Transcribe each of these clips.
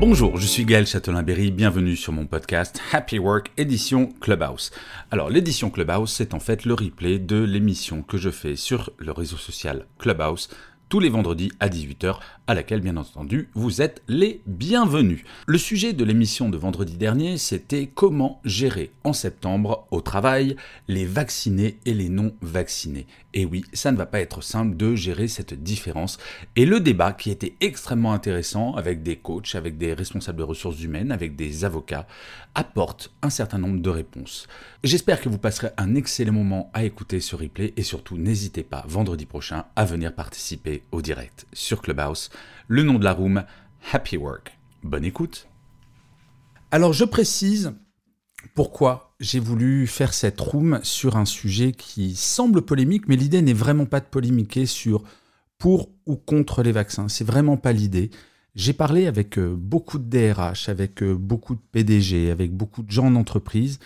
Bonjour, je suis Gaël Châtelain-Berry, bienvenue sur mon podcast Happy Work édition Clubhouse. Alors l'édition Clubhouse, c'est en fait le replay de l'émission que je fais sur le réseau social Clubhouse tous les vendredis à 18h, à laquelle bien entendu vous êtes les bienvenus. Le sujet de l'émission de vendredi dernier, c'était comment gérer en septembre au travail les vaccinés et les non vaccinés. Et oui, ça ne va pas être simple de gérer cette différence. Et le débat qui était extrêmement intéressant avec des coachs, avec des responsables de ressources humaines, avec des avocats, apporte un certain nombre de réponses. J'espère que vous passerez un excellent moment à écouter ce replay et surtout n'hésitez pas vendredi prochain à venir participer au direct sur Clubhouse. Le nom de la room, Happy Work. Bonne écoute. Alors je précise pourquoi j'ai voulu faire cette room sur un sujet qui semble polémique, mais l'idée n'est vraiment pas de polémiquer sur pour ou contre les vaccins. C'est vraiment pas l'idée. J'ai parlé avec euh, beaucoup de DRH, avec euh, beaucoup de PDG, avec beaucoup de gens en entreprise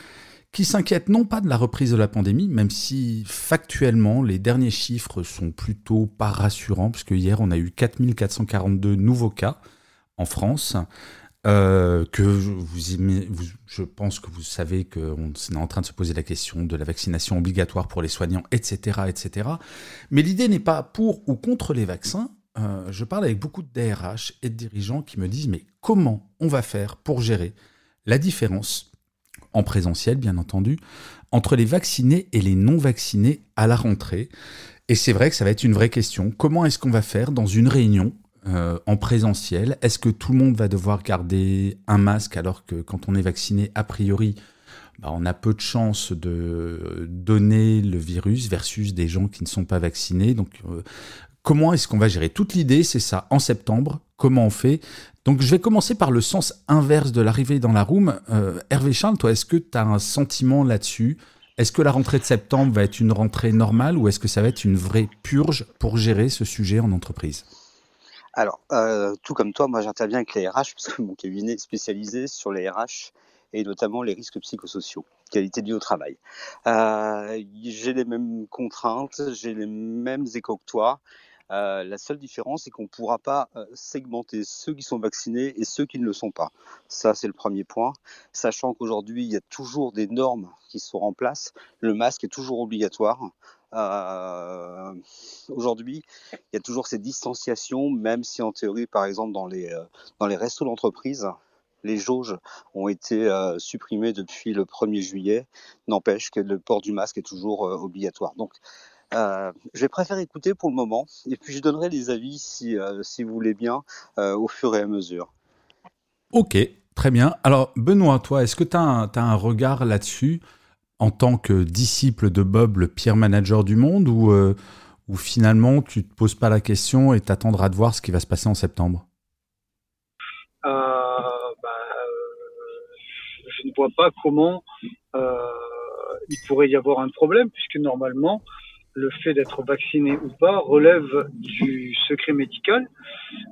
qui s'inquiètent non pas de la reprise de la pandémie, même si factuellement les derniers chiffres sont plutôt pas rassurants, puisque hier on a eu 4442 nouveaux cas en France, euh, que vous, je pense que vous savez qu'on est en train de se poser la question de la vaccination obligatoire pour les soignants, etc. etc. Mais l'idée n'est pas pour ou contre les vaccins, euh, je parle avec beaucoup de DRH et de dirigeants qui me disent mais comment on va faire pour gérer la différence, en présentiel bien entendu, entre les vaccinés et les non vaccinés à la rentrée. Et c'est vrai que ça va être une vraie question. Comment est-ce qu'on va faire dans une réunion euh, en présentiel? Est-ce que tout le monde va devoir garder un masque alors que quand on est vacciné, a priori, bah, on a peu de chances de donner le virus versus des gens qui ne sont pas vaccinés? Donc, euh, Comment est-ce qu'on va gérer? Toute l'idée, c'est ça, en septembre, comment on fait? Donc je vais commencer par le sens inverse de l'arrivée dans la room. Euh, Hervé Charles, toi, est-ce que tu as un sentiment là-dessus? Est-ce que la rentrée de septembre va être une rentrée normale ou est-ce que ça va être une vraie purge pour gérer ce sujet en entreprise? Alors, euh, tout comme toi, moi j'interviens avec les RH, parce que mon cabinet est spécialisé sur les RH et notamment les risques psychosociaux, qualité de vie au travail. Euh, j'ai les mêmes contraintes, j'ai les mêmes échos que toi. Euh, la seule différence, c'est qu'on ne pourra pas euh, segmenter ceux qui sont vaccinés et ceux qui ne le sont pas. Ça, c'est le premier point. Sachant qu'aujourd'hui, il y a toujours des normes qui sont en place. Le masque est toujours obligatoire. Euh, aujourd'hui, il y a toujours cette distanciation, même si en théorie, par exemple, dans les, dans les restos d'entreprise, les jauges ont été supprimées depuis le 1er juillet. N'empêche que le port du masque est toujours obligatoire. Donc, euh, je vais préférer écouter pour le moment, et puis je donnerai les avis, si, euh, si vous voulez bien, euh, au fur et à mesure. Ok, très bien. Alors, Benoît, toi, est-ce que tu as, un regard là-dessus en tant que disciple de Bob, le pire manager du monde, ou, ou finalement tu ne te poses pas la question et t'attendras de voir ce qui va se passer en septembre? Bah, Je ne vois pas comment il pourrait y avoir un problème, puisque normalement, le fait d'être vacciné ou pas relève du secret médical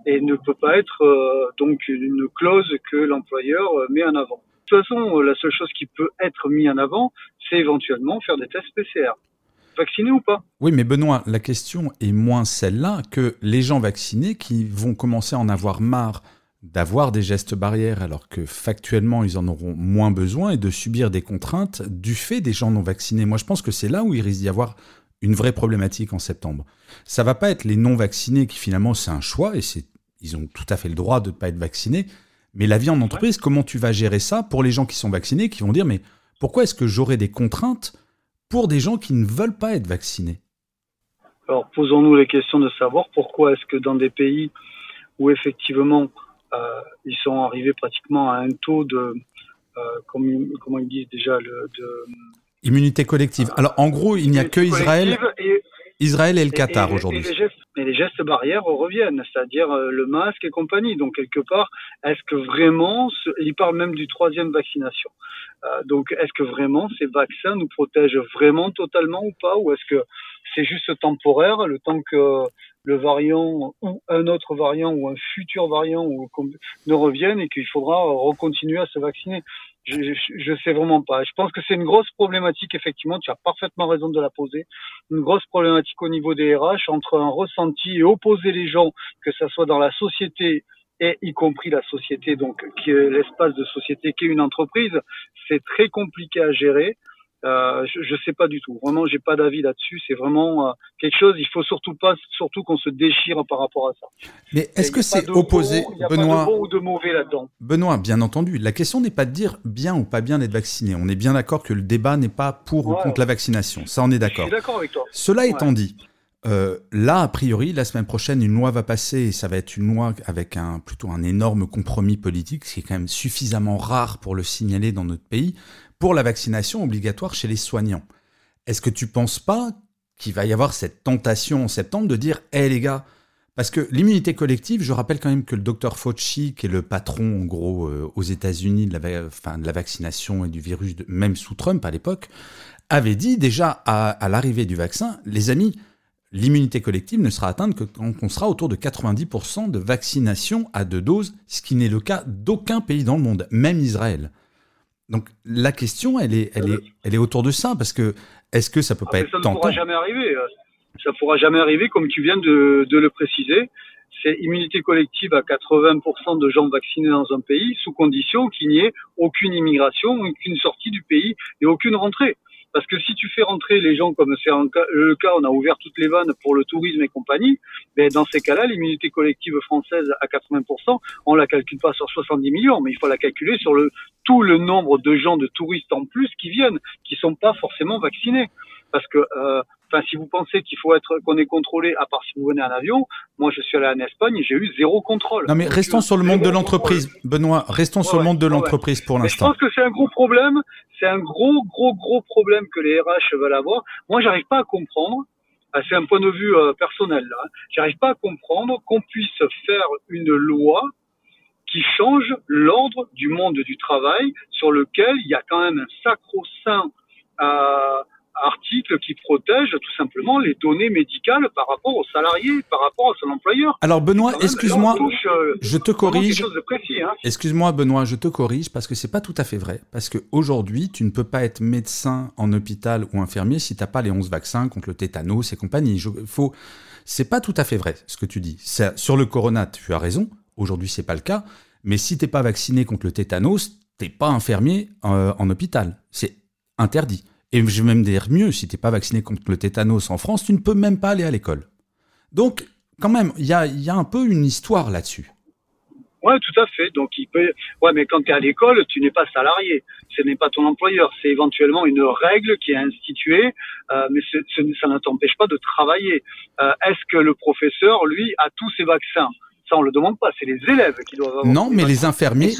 et ne peut pas être euh, donc une clause que l'employeur met en avant. De toute façon, euh, la seule chose qui peut être mise en avant, c'est éventuellement faire des tests PCR. Vacciné ou pas Oui, mais Benoît, la question est moins celle-là que les gens vaccinés qui vont commencer à en avoir marre d'avoir des gestes barrières alors que factuellement ils en auront moins besoin et de subir des contraintes du fait des gens non vaccinés. Moi je pense que c'est là où il risque d'y avoir une vraie problématique en septembre. Ça va pas être les non vaccinés qui finalement c'est un choix et c'est ils ont tout à fait le droit de ne pas être vaccinés. Mais la vie en entreprise, comment tu vas gérer ça pour les gens qui sont vaccinés, qui vont dire mais pourquoi est-ce que j'aurai des contraintes pour des gens qui ne veulent pas être vaccinés? Alors posons-nous les questions de savoir pourquoi est-ce que dans des pays où effectivement euh, ils sont arrivés pratiquement à un taux de, euh, comment, ils disent déjà, le, de Immunité collective. Alors en gros, il n'y a que Israël, Et, Israël et le Qatar aujourd'hui. Et les gestes barrières reviennent, c'est-à-dire euh, le masque et compagnie. Donc quelque part, est-ce que vraiment, ce- il parle même du troisième vaccination. Euh, donc est-ce que vraiment ces vaccins nous protègent vraiment totalement ou pas, ou est-ce que c'est juste temporaire, le temps que le variant ou un autre variant ou un futur variant ou ne revienne et qu'il faudra recontinuer à se vacciner. Je, je, je sais vraiment pas. Je pense que c'est une grosse problématique effectivement. Tu as parfaitement raison de la poser une grosse problématique au niveau des RH entre un ressenti et opposer les gens, que ça soit dans la société et y compris la société, donc l'espace de société qui est une entreprise, c'est très compliqué à gérer. Euh, je, je sais pas du tout. Vraiment, j'ai pas d'avis là-dessus. C'est vraiment euh, quelque chose. Il faut surtout pas, surtout qu'on se déchire par rapport à ça. Mais est-ce que c'est opposé, bon- a pas Benoît de bon ou de mauvais là-dedans. Benoît, bien entendu, la question n'est pas de dire bien ou pas bien d'être vacciné. On est bien d'accord que le débat n'est pas pour ou contre la vaccination. Ça, on est Je d'accord. suis d'accord avec toi. Cela Ouais. étant dit, euh, là, a priori, la semaine prochaine, une loi va passer et ça va être une loi avec un plutôt un énorme compromis politique, ce qui est quand même suffisamment rare pour le signaler dans notre pays, pour la vaccination obligatoire chez les soignants. Est-ce que tu penses pas qu'il va y avoir cette tentation en septembre de dire, hé les gars, parce que l'immunité collective, je rappelle quand même que le docteur Fauci, qui est le patron en gros euh, aux États-Unis de, la la vaccination et du virus, même sous Trump à l'époque, avait dit déjà à, à l'arrivée du vaccin, les amis, l'immunité collective ne sera atteinte que quand on sera autour de 90% de vaccination à deux doses, ce qui n'est le cas d'aucun pays dans le monde, même Israël. Donc la question, elle est, elle est, elle est autour de ça, parce que est-ce que ça peut pas Après, être ça ne tentant? pourra jamais arriver. euh, Ça pourra jamais arriver, comme tu viens de, de le préciser. C'est immunité collective à 80% de gens vaccinés dans un pays, sous condition qu'il n'y ait aucune immigration, aucune sortie du pays et aucune rentrée. Parce que si tu fais rentrer les gens comme c'est le cas, on a ouvert toutes les vannes pour le tourisme et compagnie, ben dans ces cas-là, l'immunité collective française à 80%, on la calcule pas sur 70 millions, mais il faut la calculer sur le tout le nombre de gens de touristes en plus qui viennent, qui sont pas forcément vaccinés. Parce que, euh, enfin, si vous pensez qu'il faut être qu'on est contrôlé, à part si vous venez en avion, moi je suis allé en Espagne et j'ai eu zéro contrôle. Non mais restons euh, sur le monde de l'entreprise, Benoît, restons Ouais, sur le monde de ouais. l'entreprise pour mais je l'instant. pense que c'est un gros problème, c'est un gros, gros, gros problème que les RH veulent avoir. Moi, j'arrive pas à comprendre, ah, c'est un point de vue euh, personnel, là, hein. j'arrive pas à comprendre qu'on puisse faire une loi qui change l'ordre du monde du travail sur lequel il y a quand même un sacro-saint euh, article qui protège tout simplement les données médicales par rapport aux salariés, par rapport à son employeur. Alors Benoît, excuse-moi, euh, je te corrige. hein. Excuse-moi Benoît, je te corrige parce que c'est pas tout à fait vrai. Parce que aujourd'hui, tu ne peux pas être médecin en hôpital ou infirmier si t'as pas les 11 vaccins contre le tétanos et compagnie. Je, faut, c'est pas tout à fait vrai ce que tu dis. Ça- sur le corona, tu as raison. Aujourd'hui, c'est pas le cas. Mais si t'es pas vacciné contre le tétanos, t'es pas infirmier euh, en hôpital. C'est interdit. Et je vais même dire mieux, si t'es pas vacciné contre le tétanos en France, tu ne peux même pas aller à l'école. Donc, quand même, il y a, un peu une histoire là-dessus. Ouais, tout à fait. Donc il peut. Ouais, mais quand tu es à l'école, tu n'es pas salarié. Ce n'est pas ton employeur. C'est éventuellement une règle qui est instituée, euh, mais ça ne t'empêche pas de travailler. Euh, Est-ce que le professeur, lui, a tous ses vaccins? Ça, on le demande pas. C'est les élèves qui doivent avoir. Non, mais les infirmiers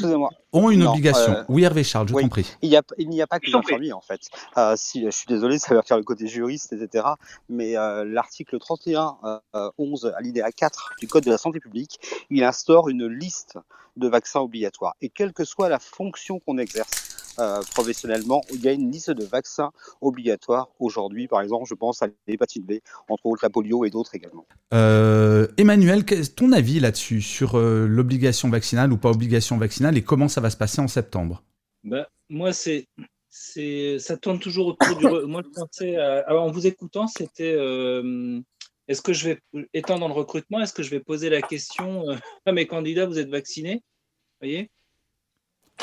ont une Non, obligation. euh, Oui, Hervé Charles, je oui. t'en prie. Il y a- il n'y a pas que les infirmiers en fait. Euh, si, je suis désolé, ça va faire le côté juriste, etc. Mais euh, l'article 31, euh, euh, 11, alinéa 4 du Code de la santé publique, il instaure une liste de vaccins obligatoires. Et quelle que soit la fonction qu'on exerce euh, professionnellement, il y a une liste de vaccins obligatoires aujourd'hui. Par exemple, je pense à l'hépatite B, entre autres la polio et d'autres également. Euh, Emmanuel, ton avis là-dessus, sur euh, l'obligation vaccinale ou pas obligation vaccinale et comment ça va se passer en septembre? Bah, moi, c'est, c'est, ça tourne toujours autour du. Moi, je pensais, à- alors, en vous écoutant, c'était euh, est-ce que je vais, étant dans le recrutement, est-ce que je vais poser la question euh, à mes candidats, vous êtes vaccinés? Vous voyez?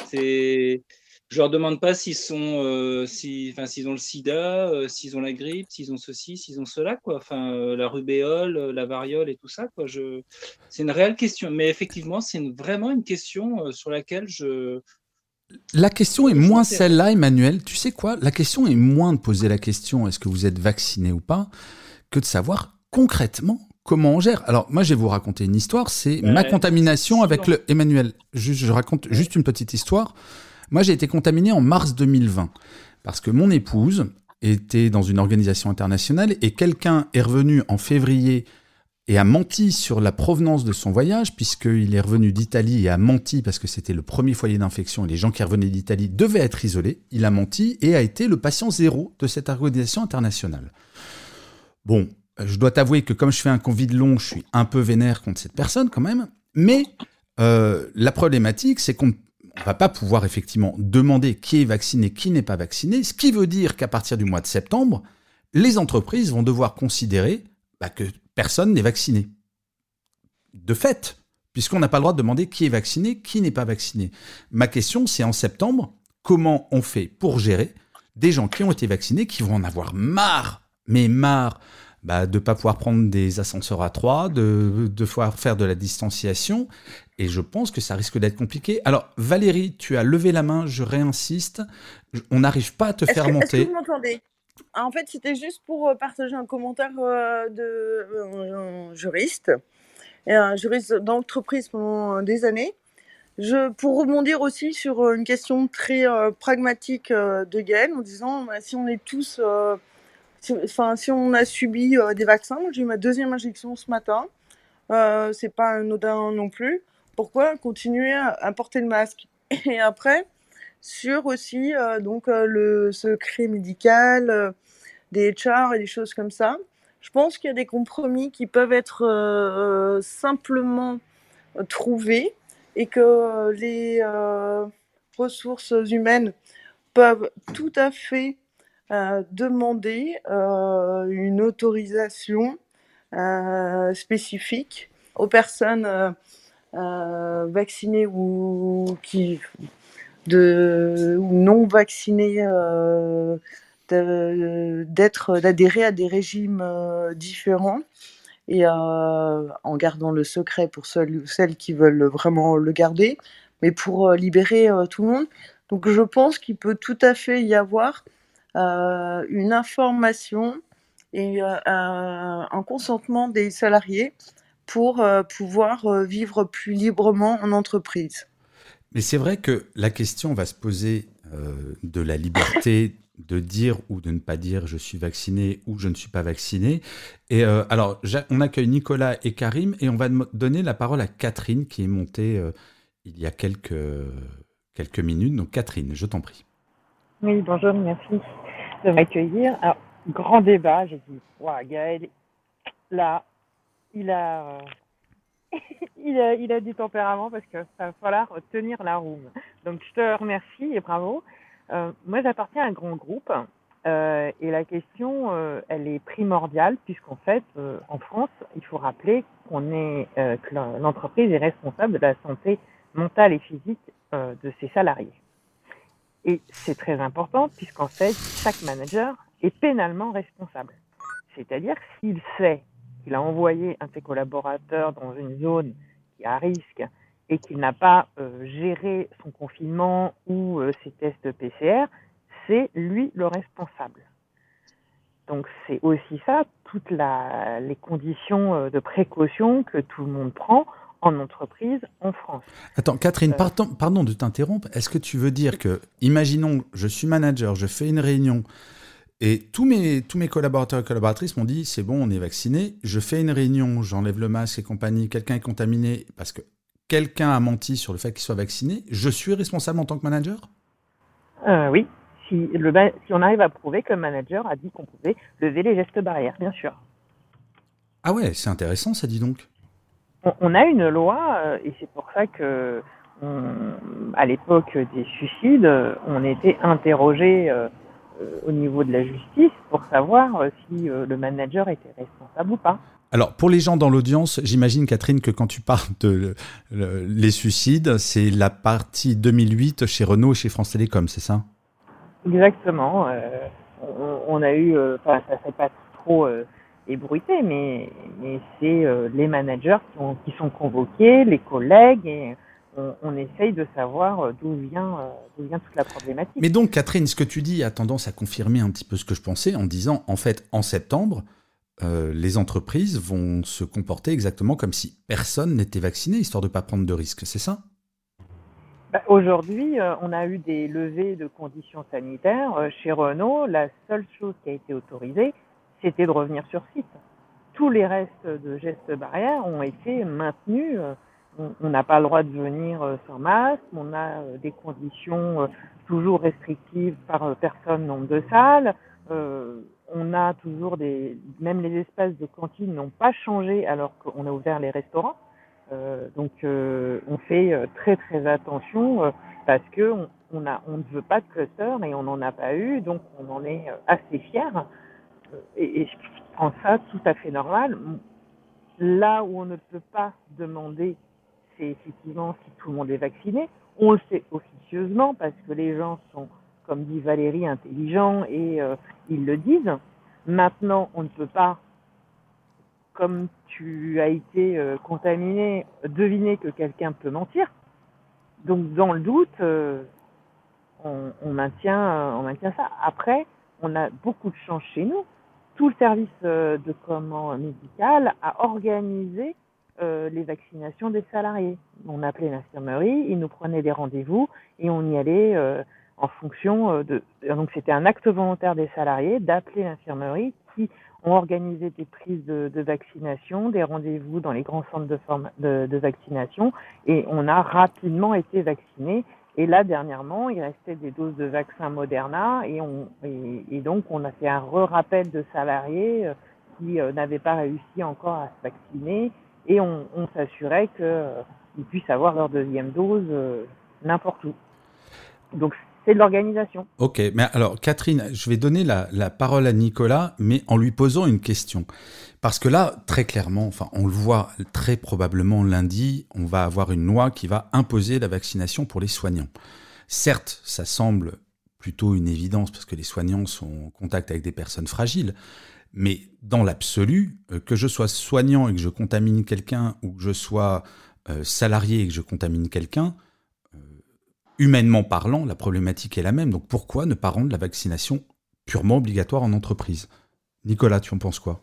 C'est. Je leur demande pas s'ils sont, euh, si, enfin, s'ils ont le sida, euh, s'ils ont la grippe, s'ils ont ceci, s'ils ont cela, quoi. Enfin, euh, la rubéole, euh, la variole et tout ça, quoi. Je... C'est une réelle question. Mais effectivement, c'est une- vraiment une question sur laquelle je, La question est Je moins celle-là, Emmanuel. Tu sais quoi? La question est moins de poser la question est-ce que vous êtes vacciné ou pas que de savoir concrètement comment on gère. Alors, moi, je vais vous raconter une histoire. C'est Ouais, ma contamination c'est avec le. Emmanuel, je raconte juste une petite histoire. Moi, j'ai été contaminé en mars 2020. Parce que mon épouse était dans une organisation internationale et quelqu'un est revenu en février et a menti sur la provenance de son voyage, puisqu'il est revenu d'Italie et a menti parce que c'était le premier foyer d'infection et les gens qui revenaient d'Italie devaient être isolés. Il a menti et a été le patient zéro de cette organisation internationale. Bon, je dois t'avouer que comme je fais un Covid long, je suis un peu vénère contre cette personne quand même. Mais euh, la problématique, c'est qu'on ne va pas pouvoir effectivement demander qui est vacciné, qui n'est pas vacciné, ce qui veut dire qu'à partir du mois de septembre, les entreprises vont devoir considérer bah, que personne n'est vacciné. De fait, puisqu'on n'a pas le droit de demander qui est vacciné, qui n'est pas vacciné. Ma question, c'est en septembre, comment on fait pour gérer des gens qui ont été vaccinés, qui vont en avoir marre, mais marre bah, de ne pas pouvoir prendre des ascenseurs à trois, de devoir faire de la distanciation. Et je pense que ça risque d'être compliqué. Alors, Valérie, tu as levé la main, je réinsiste. On n'arrive pas à te faire monter. Est-ce que vous m'entendez? Ah, en fait, c'était juste pour euh, partager un commentaire euh, de euh, juriste, et un juriste d'entreprise pendant des années. Je, pour rebondir aussi sur une question très pragmatique de Gaël, en disant bah, si on est tous, enfin si, on a subi des vaccins, j'ai eu ma deuxième injection ce matin, c'est pas anodin non plus. Pourquoi continuer à porter le masque? Et après, sur aussi euh, donc euh, le secret médical, euh, des HR et des choses comme ça. Je pense qu'il y a des compromis qui peuvent être simplement trouvés et que les ressources humaines peuvent tout à fait demander une autorisation spécifique aux personnes vaccinées ou qui de non vaccinés euh, d'être d'adhérer à des régimes euh, différents et euh, en gardant le secret pour celles, celles qui veulent vraiment le garder, mais pour libérer tout le monde. Donc je pense qu'il peut tout à fait y avoir une information et un consentement des salariés pour pouvoir vivre plus librement en entreprise. Mais c'est vrai que la question va se poser euh, de la liberté de dire ou de ne pas dire je suis vacciné ou je ne suis pas vacciné. Et euh, alors, on accueille Nicolas et Karim et on va donner la parole à Catherine qui est montée euh, il y a quelques, quelques minutes. Donc Catherine, je t'en prie. Oui, bonjour, merci de m'accueillir. Alors, grand débat, j'ai dit, wow, Gaël, là, il a il, a, il a du tempérament parce que ça va falloir tenir la roue. Donc je te remercie et bravo. Euh, moi j'appartiens à un grand groupe euh, et la question euh, elle est primordiale puisqu'en fait euh, en France il faut rappeler qu'on est euh, que l'entreprise est responsable de la santé mentale et physique de ses salariés. Et c'est très important puisqu'en fait chaque manager est pénalement responsable. C'est-à-dire s'il sait qu'il a envoyé un de ses collaborateurs dans une zone qui est à risque et qu'il n'a pas euh, géré son confinement ou euh, ses tests PCR, c'est lui le responsable. Donc c'est aussi ça, toutes la, les conditions euh, de précaution que tout le monde prend en entreprise en France. Attends, Catherine, pardon, pardon de t'interrompre. Est-ce que tu veux dire que, imaginons, je suis manager, je fais une réunion, et tous mes, tous mes collaborateurs et collaboratrices m'ont dit c'est bon, on est vacciné. Je fais une réunion, j'enlève le masque et compagnie. Quelqu'un est contaminé parce que quelqu'un a menti sur le fait qu'il soit vacciné. Je suis responsable en tant que manager? Euh, Oui. Si, le, si on arrive à prouver que le manager a dit qu'on pouvait lever les gestes barrières, bien sûr. Ah ouais, c'est intéressant ça, dit donc. On, a une loi, euh, et c'est pour ça que, à l'époque des suicides, on était interrogé. Euh, au niveau de la justice pour savoir euh, si euh, le manager était responsable ou pas. Alors, pour les gens dans l'audience, j'imagine, Catherine, que quand tu parles de les suicides, c'est la partie 2008 chez Renault et chez France Télécom, c'est ça? Exactement. on, a eu, enfin, ça s'est pas trop ébruité, mais, mais c'est les managers qui, qui, sont convoqués, les collègues, et on, essaye de savoir euh, d'où vient, euh, d'où vient toute la problématique. Mais donc, Catherine, ce que tu dis a tendance à confirmer un petit peu ce que je pensais en disant, en fait, en septembre, euh, les entreprises vont se comporter exactement comme si personne n'était vacciné, histoire de ne pas prendre de risques, c'est ça? Bah, Aujourd'hui, euh, on a eu des levées de conditions sanitaires. Euh, chez Renault, la seule chose qui a été autorisée, c'était de revenir sur site. Tous les restes de gestes barrières ont été maintenus. On- n'a pas le droit de venir euh, sans masque. On a euh, des conditions euh, toujours restrictives par personne, nombre de salles. On a toujours des, même les espaces de cantine n'ont pas changé alors qu'on a ouvert les restaurants. Donc on fait très très attention parce que on, a on ne veut pas de cluster et on n'en a pas eu, donc on en est assez fiers. Et, et je prends ça tout à fait normal. Là où on ne peut pas demander, c'est effectivement si tout le monde est vacciné. On le sait officieusement parce que les gens sont, comme dit Valérie, intelligents et euh, ils le disent. Maintenant, on ne peut pas, comme tu as été euh, contaminé, deviner que quelqu'un peut mentir. Donc, dans le doute, euh, on, maintient, on maintient ça. Après, on a beaucoup de chance chez nous. Tout le service de commande médical a organisé euh, les vaccinations des salariés. On appelait l'infirmerie, ils nous prenaient des rendez-vous et on y allait euh, en fonction euh, de. Donc c'était un acte volontaire des salariés d'appeler l'infirmerie qui ont organisé des prises de, de vaccination, des rendez-vous dans les grands centres de, vaccination et on a rapidement été vaccinés. Et là, dernièrement, il restait des doses de vaccin Moderna et, on, et, et donc on a fait un re-rappel de salariés qui n'avaient pas réussi encore à se vacciner et on, s'assurait qu'ils puissent avoir leur deuxième dose euh, n'importe où. Donc c'est de l'organisation. Ok, mais alors Catherine, je vais donner la, la, parole à Nicolas, mais en lui posant une question. Parce que là, très clairement, enfin, on le voit très probablement lundi, on va avoir une loi qui va imposer la vaccination pour les soignants. Certes, ça semble plutôt une évidence parce que les soignants sont en contact avec des personnes fragiles, mais dans l'absolu, euh, que je sois soignant et que je contamine quelqu'un ou que je sois euh, salarié et que je contamine quelqu'un, humainement parlant, la problématique est la même. Donc pourquoi ne pas rendre la vaccination purement obligatoire en entreprise? Nicolas, tu en penses quoi?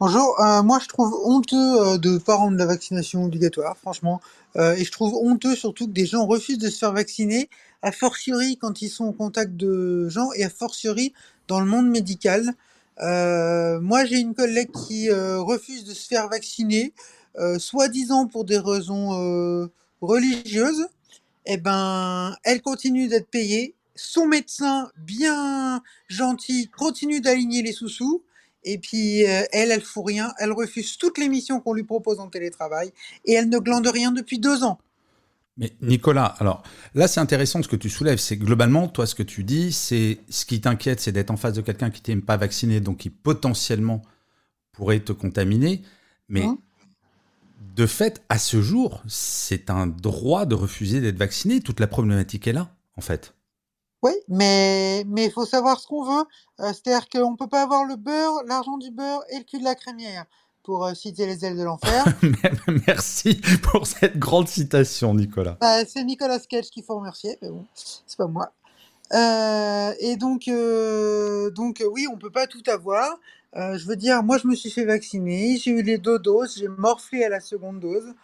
Bonjour, euh, moi je trouve honteux euh, de ne pas rendre la vaccination obligatoire, franchement. Euh, et je trouve honteux surtout que des gens refusent de se faire vacciner, a fortiori quand ils sont en contact de gens et a fortiori dans le monde médical. Euh, moi j'ai une collègue qui euh, refuse de se faire vacciner, euh, soi-disant pour des raisons religieuses. Eh ben, elle continue d'être payée. Son médecin, bien gentil, continue d'aligner les sous-sous. Et puis, elle, elle fout rien. Elle refuse toutes les missions qu'on lui propose en télétravail. Et elle ne glande rien depuis deux ans. Mais Nicolas, alors là, c'est intéressant ce que tu soulèves. C'est globalement, toi, ce que tu dis, c'est ce qui t'inquiète, c'est d'être en face de quelqu'un qui t'aime pas vacciné, donc qui potentiellement pourrait te contaminer. Mais Hein de fait, à ce jour, c'est un droit de refuser d'être vacciné. Toute la problématique est là, en fait. Oui, mais mais il faut savoir ce qu'on veut. Euh, C'est-à-dire qu'on peut pas avoir le beurre, l'argent du beurre et le cul de la crémière, pour euh, citer les ailes de l'enfer. Merci pour cette grande citation, Nicolas. Bah, c'est Nicolas Cage qu'il faut remercier, mais bon, c'est pas moi. Euh, et donc, euh, donc oui, on peut pas tout avoir. Euh, je veux dire, moi, je me suis fait vacciner, j'ai eu les deux doses, j'ai morflé à la seconde dose.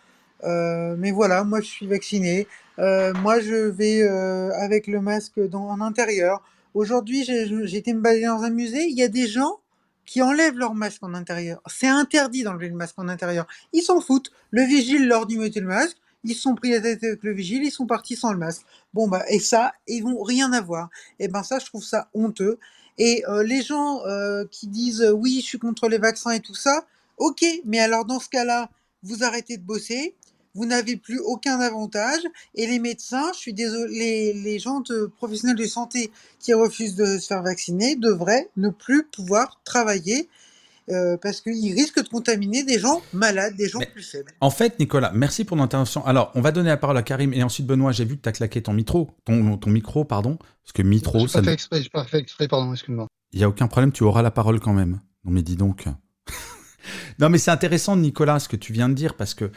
Mais voilà, moi, je suis vacciné. Moi, je vais avec le masque dans, en intérieur. Aujourd'hui, j'ai été me balader dans un musée. Il y a des gens qui enlèvent leur masque en intérieur. C'est interdit d'enlever le masque en intérieur. Ils s'en foutent. Le vigile leur dit mettez le masque. Ils sont pris la tête avec le vigile, ils sont partis sans le masque. Bon bah et ça, ils vont rien avoir. Et ben ça, je trouve ça honteux. Et euh, les gens euh, qui disent oui, je suis contre les vaccins et tout ça, ok. Mais alors dans ce cas-là, vous arrêtez de bosser, vous n'avez plus aucun avantage. Et les médecins, je suis désolé, les, les gens de professionnels de santé qui refusent de se faire vacciner devraient ne plus pouvoir travailler euh, parce qu'ils risquent de contaminer des gens malades, des gens Mais- plus faibles. En fait, Nicolas, merci pour l'intervention. Alors, on va donner la parole à Karim et ensuite Benoît. J'ai vu que tu as claqué ton micro, ton, ton micro, pardon, parce que micro, ça pas fait exprès, j'ai pas fait exprès, pardon, excuse-moi. il y a aucun problème, tu auras la parole quand même. Non mais dis donc. non mais c'est intéressant, Nicolas, ce que tu viens de dire parce que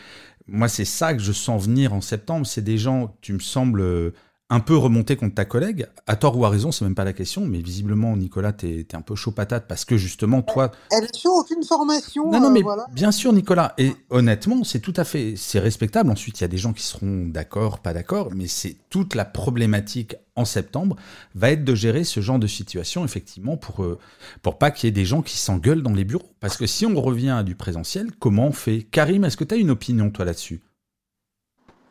moi c'est ça que je sens venir en septembre. C'est des gens, tu me sembles euh, un peu remonté contre ta collègue, à tort ou à raison, c'est même pas la question, mais visiblement, Nicolas, t'es es un peu chaud patate parce que justement, toi. Elle est sur aucune formation. Non, non, euh, mais voilà. bien sûr, Nicolas. Et honnêtement, c'est tout à fait, c'est respectable. Ensuite, il y a des gens qui seront d'accord, pas d'accord, mais c'est toute la problématique en septembre va être de gérer ce genre de situation, effectivement, pour, euh, pour pas qu'il y ait des gens qui s'engueulent dans les bureaux. Parce que si on revient à du présentiel, comment on fait? Karim, est-ce que tu as une opinion, toi, là-dessus?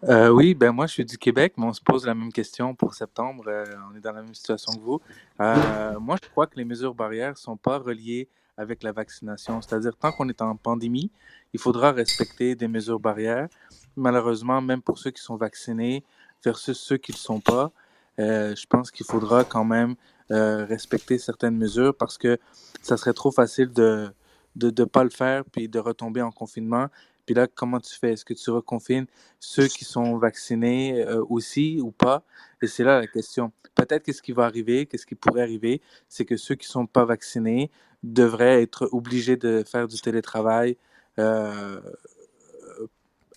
Euh, oui, ben moi je suis du Québec, mais on se pose la même question pour septembre. euh, on est dans la même situation que vous. Euh, moi, je crois que les mesures barrières sont pas reliées avec la vaccination. C'est-à-dire, tant qu'on est en pandémie, il faudra respecter des mesures barrières. Malheureusement, même pour ceux qui sont vaccinés versus ceux qui ne le sont pas, je pense qu'il faudra quand même respecter certaines mesures parce que ça serait trop facile de ne pas le faire puis de retomber en confinement. Puis là, comment tu fais? Est-ce que tu reconfines ceux qui sont vaccinés euh, aussi ou pas? Et c'est là la question. Peut-être qu'est-ce qui va arriver, qu'est-ce qui pourrait arriver, c'est que ceux qui sont pas vaccinés devraient être obligés de faire du télétravail euh,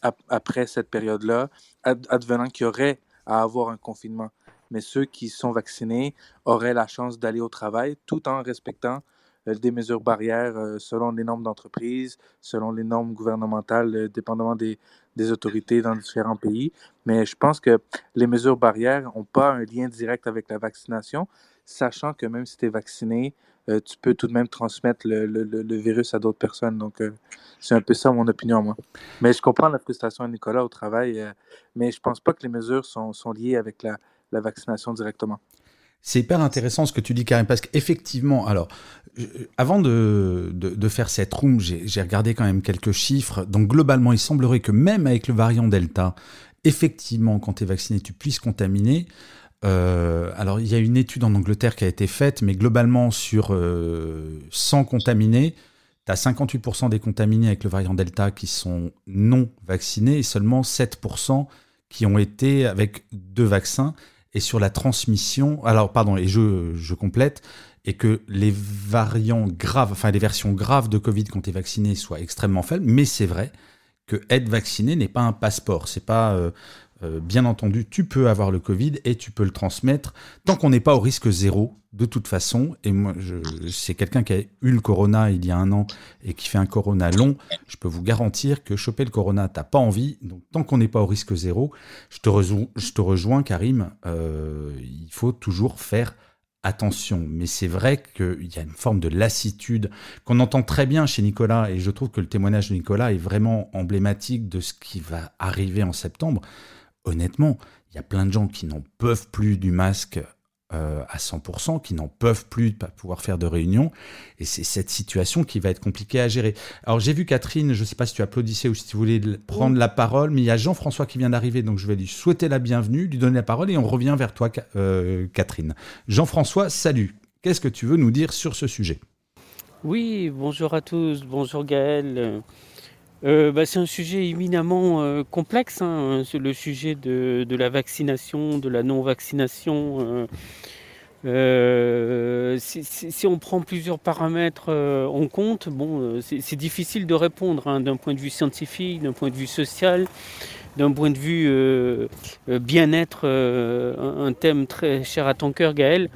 ap- après cette période-là, ad- advenant qu'il y aurait à avoir un confinement. Mais ceux qui sont vaccinés auraient la chance d'aller au travail tout en respectant euh, des mesures barrières euh, selon les normes d'entreprise, selon les normes gouvernementales, euh, dépendamment des, des autorités dans différents pays. Mais je pense que les mesures barrières n'ont pas un lien direct avec la vaccination, sachant que même si tu es vacciné, euh, tu peux tout de même transmettre le, le- le- virus à d'autres personnes. Donc, euh, c'est un peu ça mon opinion, moi. Mais je comprends la frustration de Nicolas au travail, euh, mais je pense pas que les mesures sont, sont liées avec la, la vaccination directement. C'est hyper intéressant ce que tu dis, Karim, parce qu'effectivement, alors, avant de, faire cette room, j'ai regardé quand même quelques chiffres. Donc, globalement, il semblerait que même avec le variant Delta, effectivement, quand tu es vacciné, tu puisses contaminer. Euh, alors, il y a une étude en Angleterre qui a été faite, mais globalement, sur euh, 100 contaminés, tu as 58% des contaminés avec le variant Delta qui sont non vaccinés et seulement 7% qui ont été avec deux vaccins. Et sur la transmission, alors pardon, et je, je complète, et que les variants graves, enfin les versions graves de Covid quand tu es vacciné soient extrêmement faibles, mais c'est vrai que être vacciné n'est pas un passeport. C'est pas, euh, euh, bien entendu, tu peux avoir le Covid et tu peux le transmettre tant qu'on n'est pas au risque zéro, de toute façon. Et moi, c'est quelqu'un qui a eu le corona il y a un an et qui fait un corona long. Je peux vous garantir que choper le corona, t'as pas envie. Donc, tant qu'on n'est pas au risque zéro, je te, rejoins, je te rejoins, Karim. euh, il faut toujours faire attention. Mais c'est vrai qu'il y a une forme de lassitude qu'on entend très bien chez Nicolas. Et je trouve que le témoignage de Nicolas est vraiment emblématique de ce qui va arriver en septembre. Honnêtement, il y a plein de gens qui n'en peuvent plus du masque euh, à 100%, qui n'en peuvent plus de pas pouvoir faire de réunions. Et c'est cette situation qui va être compliquée à gérer. Alors j'ai vu Catherine, je ne sais pas si tu applaudissais ou si tu voulais prendre la parole, mais il y a Jean-François qui vient d'arriver, donc je vais lui souhaiter la bienvenue, lui donner la parole et on revient vers toi, euh, Catherine. Jean-François, salut. Qu'est-ce que tu veux nous dire sur ce sujet? Oui, bonjour à tous, bonjour Gaël. Euh, bah, c'est un sujet éminemment euh, complexe, hein, le sujet de, de la vaccination, de la non-vaccination. Euh. Euh, si, on prend plusieurs paramètres euh, en compte, bon, euh, c'est difficile de répondre hein, d'un point de vue scientifique, d'un point de vue social, d'un point de vue euh, euh, bien-être, euh, un, thème très cher à ton cœur, Gaël.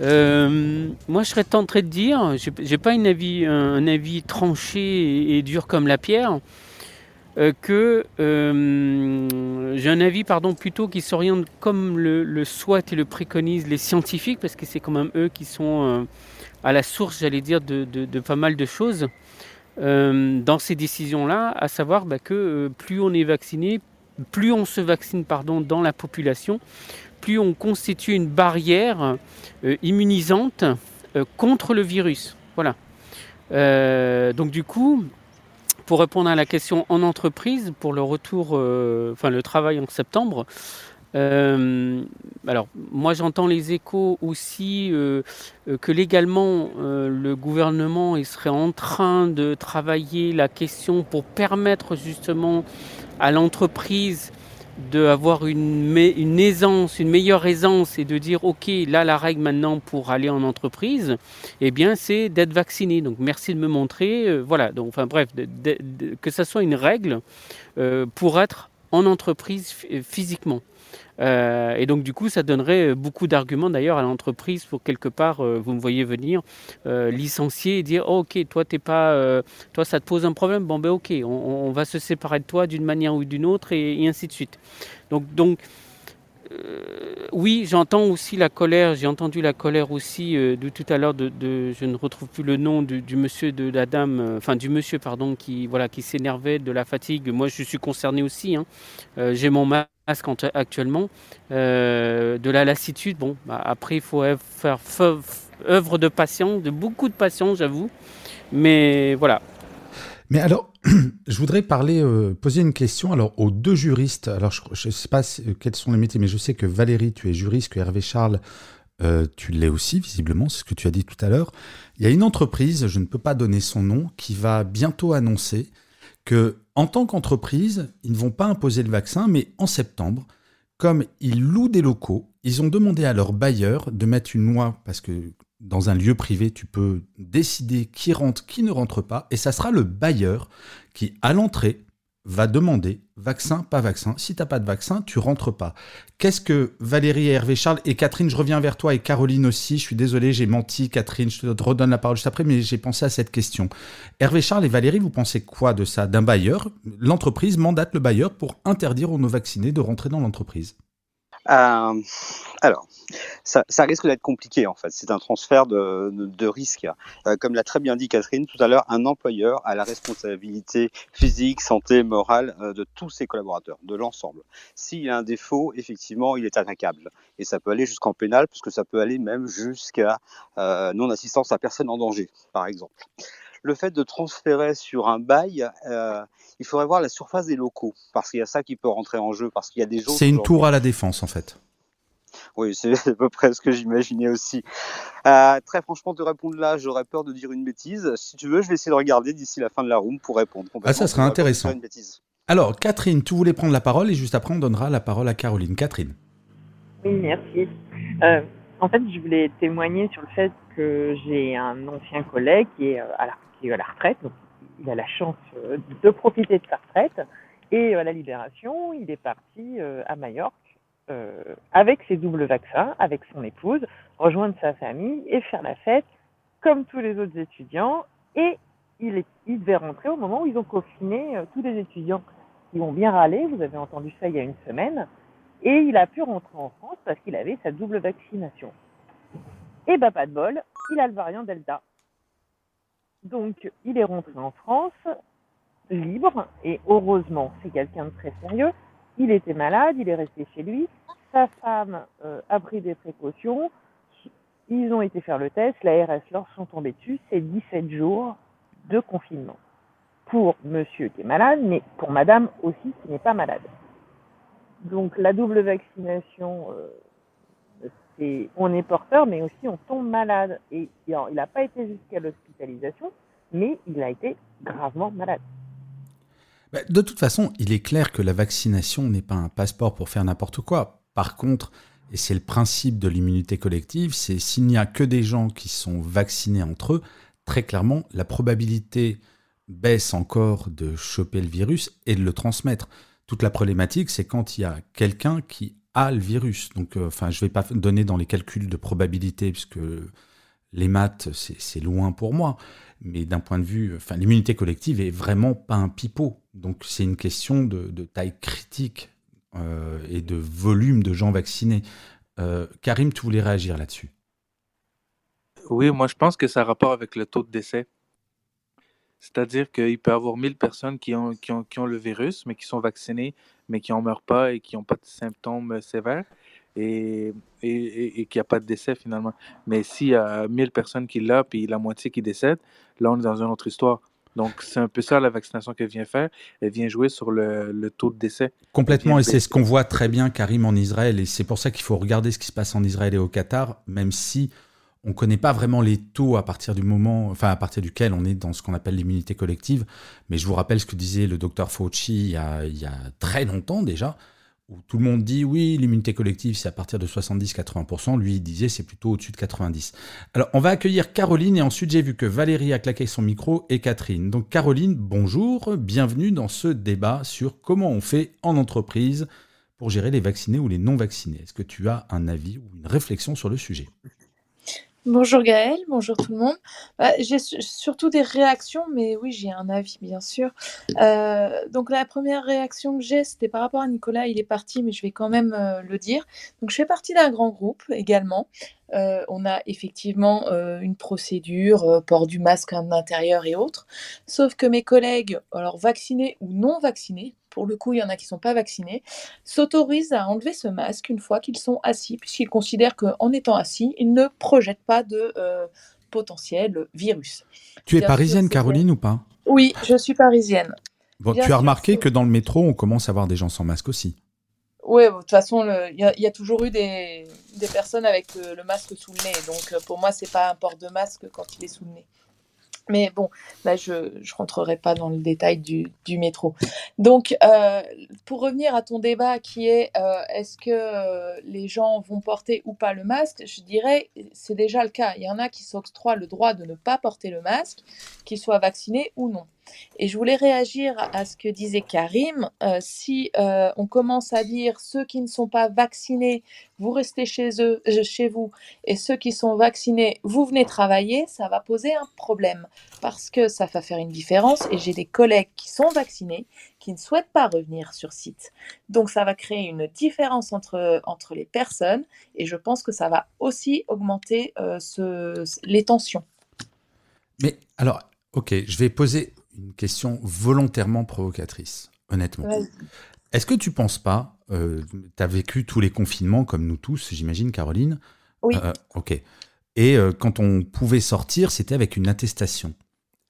Euh, moi, je serais tenté de dire, j'ai pas un, avis tranché et dur comme la pierre, euh, que euh, j'ai un avis, pardon, plutôt qui s'oriente comme le, le souhaitent et le préconisent les scientifiques, parce que c'est quand même eux qui sont euh, à la source, j'allais dire, de, pas mal de choses dans ces décisions-là, à savoir bah, que plus on est vacciné, plus on se vaccine pardon, dans la population, plus on constitue une barrière immunisante contre le virus. Voilà. Donc du coup, pour répondre à la question en entreprise, pour le retour, euh, enfin le travail en septembre, euh, alors moi j'entends les échos aussi euh, que légalement le gouvernement serait en train de travailler la question pour permettre justement à l'entreprise d'avoir une, une aisance, une meilleure aisance et de dire ok là la règle maintenant pour aller en entreprise, eh bien c'est d'être vacciné. Donc merci de me montrer, euh, voilà. Donc enfin bref, que ça soit une règle euh, pour être en entreprise phy- physiquement. Euh, et donc du coup, ça donnerait beaucoup d'arguments d'ailleurs à l'entreprise pour quelque part, euh, vous me voyez venir, euh, licencier et dire oh, ok, toi t'es pas, toi ça te pose un problème, bon ben ok, on, va se séparer de toi d'une manière ou d'une autre et, ainsi de suite. Donc donc oui, j'entends aussi la colère, j'ai entendu la colère aussi de tout à l'heure de, je ne retrouve plus le nom du, monsieur de la dame, enfin du monsieur pardon qui voilà qui s'énervait de la fatigue. Moi je suis concerné aussi, hein. j'ai mon mal actuellement. Euh, de la lassitude, bon, bah, après il faut faire œuvre de patience, de beaucoup de patience, j'avoue. Mais voilà. Mais alors, je voudrais parler, euh, poser une question alors aux deux juristes. Alors, je ne sais pas quels sont les métiers, mais je sais que Valérie, tu es juriste, que Hervé Charles, euh, tu l'es aussi, visiblement, c'est ce que tu as dit tout à l'heure. Il y a une entreprise, je ne peux pas donner son nom, qui va bientôt annoncer que en tant qu'entreprise, ils ne vont pas imposer le vaccin, mais en septembre, comme ils louent des locaux, ils ont demandé à leur bailleur de mettre une loi, parce que dans un lieu privé, tu peux décider qui rentre, qui ne rentre pas, et ça sera le bailleur qui, à l'entrée, va demander vaccin, pas vaccin. Si tu n'as pas de vaccin, tu rentres pas. Qu'est-ce que Valérie, Hervé, Charles et Catherine, je reviens vers toi et Caroline aussi. Je suis désolé, j'ai menti, Catherine, je te redonne la parole juste après, mais j'ai pensé à cette question. Hervé, Charles et Valérie, vous pensez quoi de ça D'un bailleur, l'entreprise mandate le bailleur pour interdire aux non-vaccinés de rentrer dans l'entreprise. Euh, alors, ça, risque d'être compliqué en fait. C'est un transfert de, de, risque. Euh, comme l'a très bien dit Catherine tout à l'heure, un employeur a la responsabilité physique, santé, morale euh, de tous ses collaborateurs, de l'ensemble. S'il a un défaut, effectivement, il est attaquable. Et ça peut aller jusqu'en pénal, puisque ça peut aller même jusqu'à non-assistance à personne en danger, par exemple le fait de transférer sur un bail, euh, il faudrait voir la surface des locaux, parce qu'il y a ça qui peut rentrer en jeu, parce qu'il y a des gens. C'est une tour à la défense, en fait. Oui, c'est à peu près ce que j'imaginais aussi. Euh, très franchement, te répondre là, j'aurais peur de dire une bêtise. Si tu veux, je vais essayer de regarder d'ici la fin de la room pour répondre. Ah, ça serait intéressant. Alors, Catherine, tu voulais prendre la parole et juste après, on donnera la parole à Caroline. Catherine. Oui, merci. Euh, en fait, je voulais témoigner sur le fait que j'ai un ancien collègue qui est à la qui est à la retraite, donc il a la chance euh, de profiter de sa retraite. Et à la libération, il est parti euh, à Majorque euh, avec ses doubles vaccins, avec son épouse, rejoindre sa famille et faire la fête comme tous les autres étudiants. Et il, est, il devait rentrer au moment où ils ont confiné tous les étudiants qui ont bien râlé. Vous avez entendu ça il y a une semaine. Et il a pu rentrer en France parce qu'il avait sa double vaccination. Et bah pas de bol, il a le variant Delta. Donc, il est rentré en France libre et heureusement, c'est quelqu'un de très sérieux. Il était malade, il est resté chez lui. Sa femme euh, a pris des précautions. Ils ont été faire le test, la RS leur sont tombés dessus. C'est 17 jours de confinement pour monsieur qui est malade, mais pour madame aussi qui n'est pas malade. Donc la double vaccination, euh, on est porteur, mais aussi on tombe malade. Et il n'a pas été jusqu'à l'hospitalisation, mais il a été gravement malade. Bah, de toute façon, il est clair que la vaccination n'est pas un passeport pour faire n'importe quoi. Par contre, et c'est le principe de l'immunité collective, c'est s'il n'y a que des gens qui sont vaccinés entre eux, très clairement, la probabilité baisse encore de choper le virus et de le transmettre. Toute la problématique, c'est quand il y a quelqu'un qui le virus. Donc, euh, enfin, je vais pas donner dans les calculs de probabilité, puisque les maths, c'est loin pour moi. Mais d'un point de vue, enfin, l'immunité collective est vraiment pas un pipeau. Donc, c'est une question de, taille critique euh, et de volume de gens vaccinés. Euh, Karim, tu voulais réagir là-dessus? Oui, moi, je pense que ça a rapport avec le taux de décès. C'est-à-dire qu'il peut y avoir 1000 personnes qui ont, qui, ont, qui ont le virus, mais qui sont vaccinées, mais qui n'en meurent pas et qui n'ont pas de symptômes euh, sévères et, et, et qu'il n'y a pas de décès finalement. Mais s'il y a 1000 personnes qui l'ont, puis la moitié qui décèdent, là, on est dans une autre histoire. Donc, c'est un peu ça la vaccination qu'elle vient faire. Elle vient jouer sur le, le taux de décès. Complètement, et c'est ce qu'on voit très bien, Karim, en Israël. Et c'est pour ça qu'il faut regarder ce qui se passe en Israël et au Qatar, même si on ne connaît pas vraiment les taux à partir du moment, enfin à partir duquel on est dans ce qu'on appelle l'immunité collective. Mais je vous rappelle ce que disait le docteur Fauci il y a, très longtemps déjà, où tout le monde dit oui, l'immunité collective c'est à partir de 70-80%. Lui il disait c'est plutôt au-dessus de 90. Alors on va accueillir Caroline et ensuite j'ai vu que Valérie a claqué son micro et Catherine. Donc Caroline, bonjour, bienvenue dans ce débat sur comment on fait en entreprise pour gérer les vaccinés ou les non vaccinés Est-ce que tu as un avis ou une réflexion sur le sujet? Bonjour Gaël, bonjour tout le monde. Bah, j'ai surtout des réactions, mais oui, j'ai un avis, bien sûr. Euh, donc la première réaction que j'ai, c'était par rapport à Nicolas, il est parti, mais je vais quand même euh, le dire. Donc je fais partie d'un grand groupe également. Euh, on a effectivement une procédure, port du masque en intérieur et autres. Sauf que mes collègues, alors vaccinés ou non vaccinés, pour le coup, il y en a qui ne sont pas vaccinés, s'autorisent à enlever ce masque une fois qu'ils sont assis, puisqu'ils considèrent qu'en étant assis, ils ne projettent pas de euh, potentiel virus. Tu es parisienne, Caroline, ou pas? Oui, je suis parisienne. Bon, tu as remarqué que dans le métro, on commence à voir des gens sans masque aussi. Oui, de toute façon, il y, a toujours eu des, personnes avec le, masque sous le nez. Donc, euh, pour moi, c'est pas un port de masque quand il est sous le nez. Mais bon, là, je ne rentrerai pas dans le détail du, métro. Donc, euh, pour revenir à ton débat qui est euh, est-ce que euh, les gens vont porter ou pas le masque, je dirais c'est déjà le cas. Il y en a qui s'octroient le droit de ne pas porter le masque, qu'ils soient vaccinés ou non. Et je voulais réagir à ce que disait Karim. Euh, si euh, on commence à dire ceux qui ne sont pas vaccinés, vous restez chez eux, euh, chez vous, et ceux qui sont vaccinés, vous venez travailler, ça va poser un problème parce que ça va faire une différence. Et j'ai des collègues qui sont vaccinés qui ne souhaitent pas revenir sur site. Donc ça va créer une différence entre, entre les personnes et je pense que ça va aussi augmenter les tensions. Mais alors, ok, je vais poser une question volontairement provocatrice, honnêtement. Est-ce que tu penses pas, euh, tu as vécu tous les confinements comme nous tous, j'imagine, Caroline? Oui. Euh, ok. Et euh, quand on pouvait sortir, c'était avec une attestation.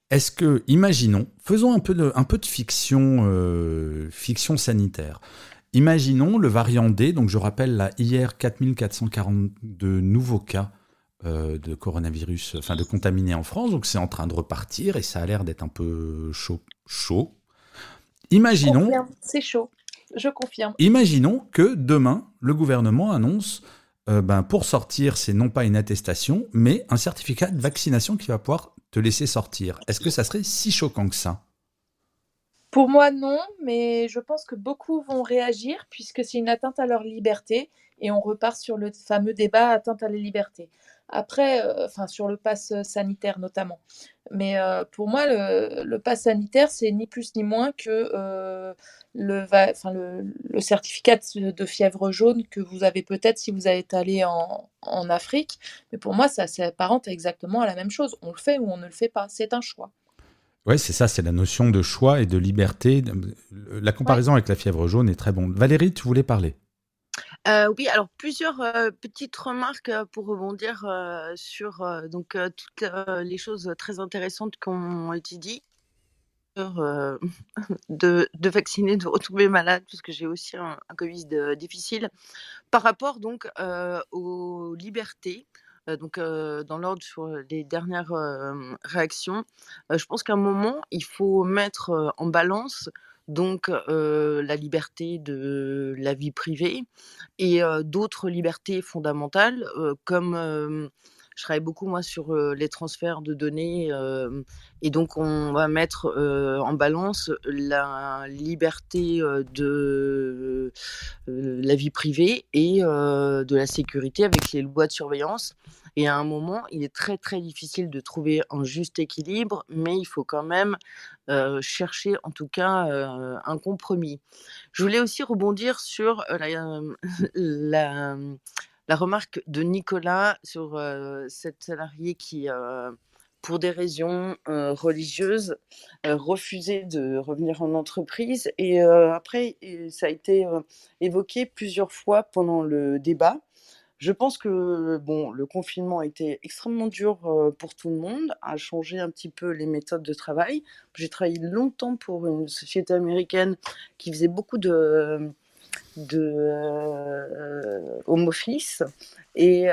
Est-ce que, imaginons, faisons un peu de, un peu de fiction, fiction sanitaire. Imaginons le variant D, donc je rappelle là, hier 4442 nouveaux cas euh, de coronavirus, enfin de contaminés en France, donc c'est en train de repartir et ça a l'air d'être un peu chaud. chaud. Imaginons. C'est chaud, je confirme. Imaginons que demain, le gouvernement annonce euh, ben, pour sortir, c'est non pas une attestation, mais un certificat de vaccination qui va pouvoir te laisser sortir. Est-ce que ça serait si choquant que ça? Pour moi, non, mais je pense que beaucoup vont réagir puisque c'est une atteinte à leur liberté et on repart sur le fameux débat atteinte à la liberté. Après, euh, enfin sur le pass sanitaire notamment. Mais euh, pour moi, le, le pass sanitaire, c'est ni plus ni moins que euh, le, le, le, certificat de fièvre jaune que vous avez peut-être si vous êtes allé en, en Afrique. Mais pour moi, ça s'apparente exactement à la même chose. On le fait ou on ne le fait pas. C'est un choix. Oui, c'est ça, c'est la notion de choix et de liberté. La comparaison avec la fièvre jaune est très bonne. Valérie, tu voulais parler euh, oui, alors plusieurs euh, petites remarques euh, pour rebondir sur donc toutes les choses très intéressantes qui été dites. De, de, vacciner, de retomber malade, puisque j'ai aussi un, Covid difficile, par rapport donc aux libertés. donc, dans l'ordre sur les dernières réactions, je pense qu'à un moment, il faut mettre en balance donc la liberté de la vie privée et d'autres libertés fondamentales comme je travaille beaucoup moi sur les transferts de données et donc on va mettre en balance la liberté de la vie privée et de la sécurité avec les lois de surveillance et à un moment, il est très très difficile de trouver un juste équilibre, mais il faut quand même euh, chercher en tout cas euh, un compromis. Je voulais aussi rebondir sur euh, la, la, remarque de Nicolas sur cette salariée qui pour des raisons religieuses, refusait de revenir en entreprise. Et après, ça a été évoqué plusieurs fois pendant le débat. Je pense que bon, le confinement a été extrêmement dur pour tout le monde, a changé un petit peu les méthodes de travail. J'ai travaillé longtemps pour une société américaine qui faisait beaucoup de, de home office et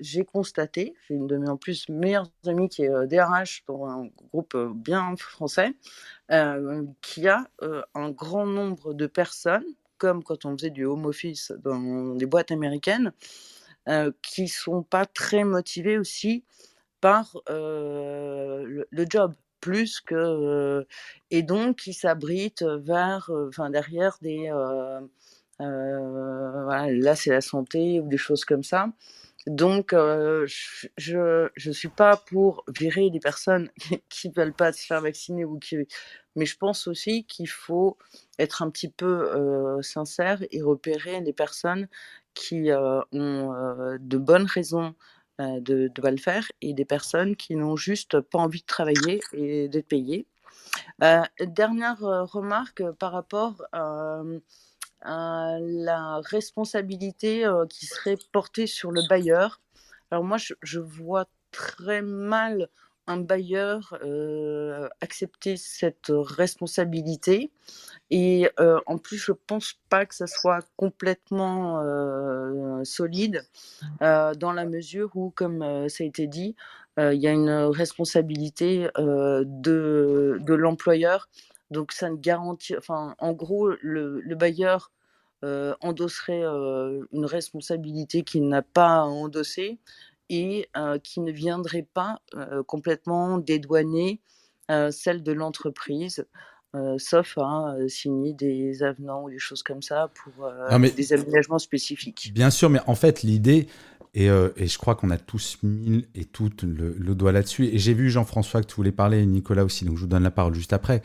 j'ai constaté, j'ai une de mes en plus meilleures amies qui est DRH dans un groupe bien français, qui a un grand nombre de personnes comme quand on faisait du home office dans des boîtes américaines, euh, qui sont pas très motivés aussi par le, job plus que et donc qui s'abritent vers enfin derrière des voilà, là, c'est la santé ou des choses comme ça. Donc, je ne suis pas pour virer les personnes qui ne veulent pas se faire vacciner ou qui... Mais je pense aussi qu'il faut être un petit peu sincère et repérer les personnes qui ont de bonnes raisons de ne pas le faire et des personnes qui n'ont juste pas envie de travailler et d'être payées. dernière remarque par rapport à la responsabilité qui serait portée sur le bailleur. Alors moi, je, vois très mal un bailleur accepter cette responsabilité. Et en plus, je pense pas que ça soit complètement solide dans la mesure où, comme ça a été dit, il y a une responsabilité de, de l'employeur. Donc ça ne garantit, enfin, en gros, le, le bailleur endosserait une responsabilité qu'il n'a pas à endosser et qui ne viendrait pas complètement dédouaner celle de l'entreprise. sauf à signer des avenants ou des choses comme ça pour des aménagements spécifiques. Bien sûr, mais en fait, l'idée, et, et, je crois qu'on a tous mis et toutes le, le doigt là-dessus, et j'ai vu Jean-François que tu voulais parler, et Nicolas aussi, donc je vous donne la parole juste après.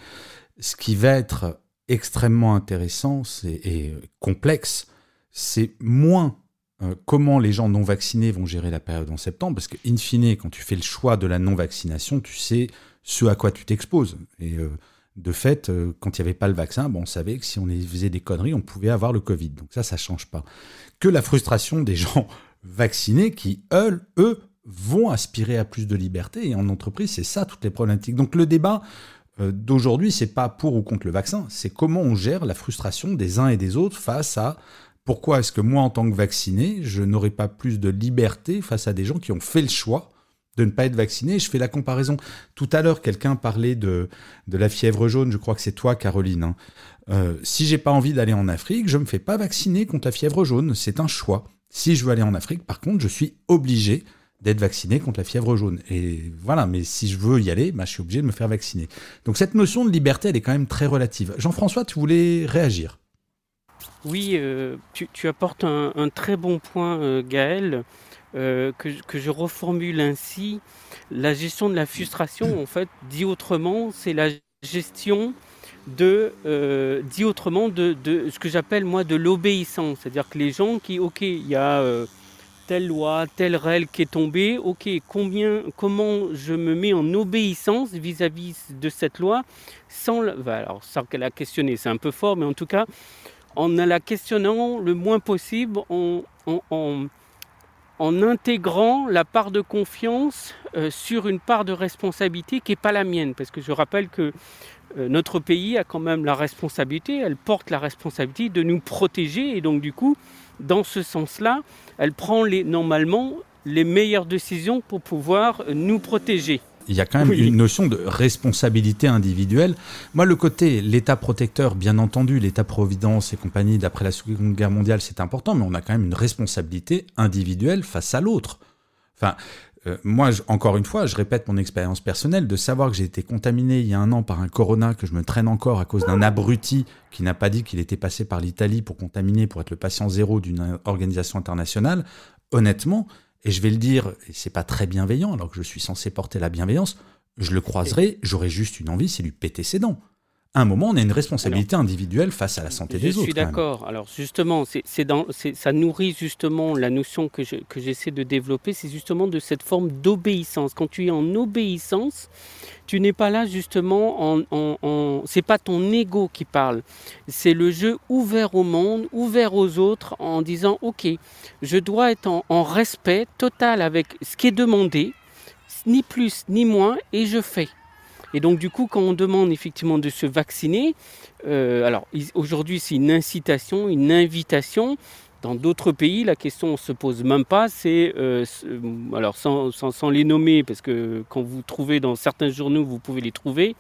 Ce qui va être extrêmement intéressant et complexe, c'est moins euh, comment les gens non vaccinés vont gérer la période en septembre, parce que in fine, quand tu fais le choix de la non-vaccination, tu sais ce à quoi tu t'exposes. Et euh, de fait, euh, quand il n'y avait pas le vaccin, on savait que si on faisait des conneries, on pouvait avoir le Covid. Donc ça, ça change pas. Que la frustration des gens vaccinés qui, eux, eux, vont aspirer à plus de liberté. Et en entreprise, c'est ça toutes les problématiques. Donc le débat, d'aujourd'hui, c'est pas pour ou contre le vaccin, c'est comment on gère la frustration des uns et des autres face à pourquoi est-ce que moi, en tant que vacciné, je n'aurais pas plus de liberté face à des gens qui ont fait le choix de ne pas être vacciné. Je fais la comparaison. Tout à l'heure, quelqu'un parlait de, la fièvre jaune. Je crois que c'est toi, Caroline. Hein. Euh, si j'ai pas envie d'aller en Afrique, je me fais pas vacciner contre la fièvre jaune. C'est un choix. Si je veux aller en Afrique, par contre, je suis obligé d'être vacciné contre la fièvre jaune. Et voilà, mais si je veux y aller, bah, je suis obligé de me faire vacciner. Donc cette notion de liberté, elle est quand même très relative. Jean-François, tu voulais réagir? Oui, euh, tu, apportes un, très bon point, euh, Gaël, euh, que, je reformule ainsi. La gestion de la frustration, en fait, dit autrement, c'est la gestion de, dit autrement, de, ce que j'appelle moi de l'obéissance. C'est-à-dire que les gens qui, ok, il y a telle loi, telle règle qui est tombée, ok, combien, comment je me mets en obéissance vis-à-vis de cette loi sans, la, alors, sans la questionner, c'est un peu fort, mais en tout cas, en la questionnant le moins possible, en, intégrant la part de confiance euh, sur une part de responsabilité qui n'est pas la mienne, parce que je rappelle que euh, notre pays a quand même la responsabilité, elle porte la responsabilité de nous protéger, et donc du coup, dans ce sens-là, elle prend normalement les meilleures décisions pour pouvoir nous protéger. Il y a quand même une notion de responsabilité individuelle. Moi, le côté l'État protecteur, bien entendu, l'État-providence et compagnie, d'après la Seconde Guerre mondiale, c'est important, mais on a quand même une responsabilité individuelle face à l'autre. Enfin, euh, moi, encore une fois, je répète mon expérience personnelle de savoir que j'ai été contaminé il y a un an par un corona que je me traîne encore à cause d'un abruti qui n'a pas dit qu'il était passé par l'Italie pour contaminer, pour être le patient zéro d'une organisation internationale. Honnêtement, et je vais le dire, et c'est pas très bienveillant, alors que je suis censé porter la bienveillance, je le croiserai, j'aurai juste une envie, c'est lui péter ses dents à un moment, on a une responsabilité individuelle face à la santé des autres. Je suis d'accord. Alors justement, c'est dans, ça nourrit justement la notion que j'essaie de développer, c'est justement de cette forme d'obéissance. Quand tu es en obéissance, tu n'es pas là justement en, en, c'est pas ton ego qui parle, c'est le jeu ouvert au monde, ouvert aux autres, en disant ok, je dois être en, respect total avec ce qui est demandé, ni plus ni moins, et je fais. Et donc du coup, quand on demande effectivement de se vacciner, euh, alors aujourd'hui c'est une incitation, une invitation. Dans d'autres pays, la question ne se pose même pas. C'est euh, alors sans, les nommer, parce que quand vous trouvez dans certains journaux, vous pouvez les trouver.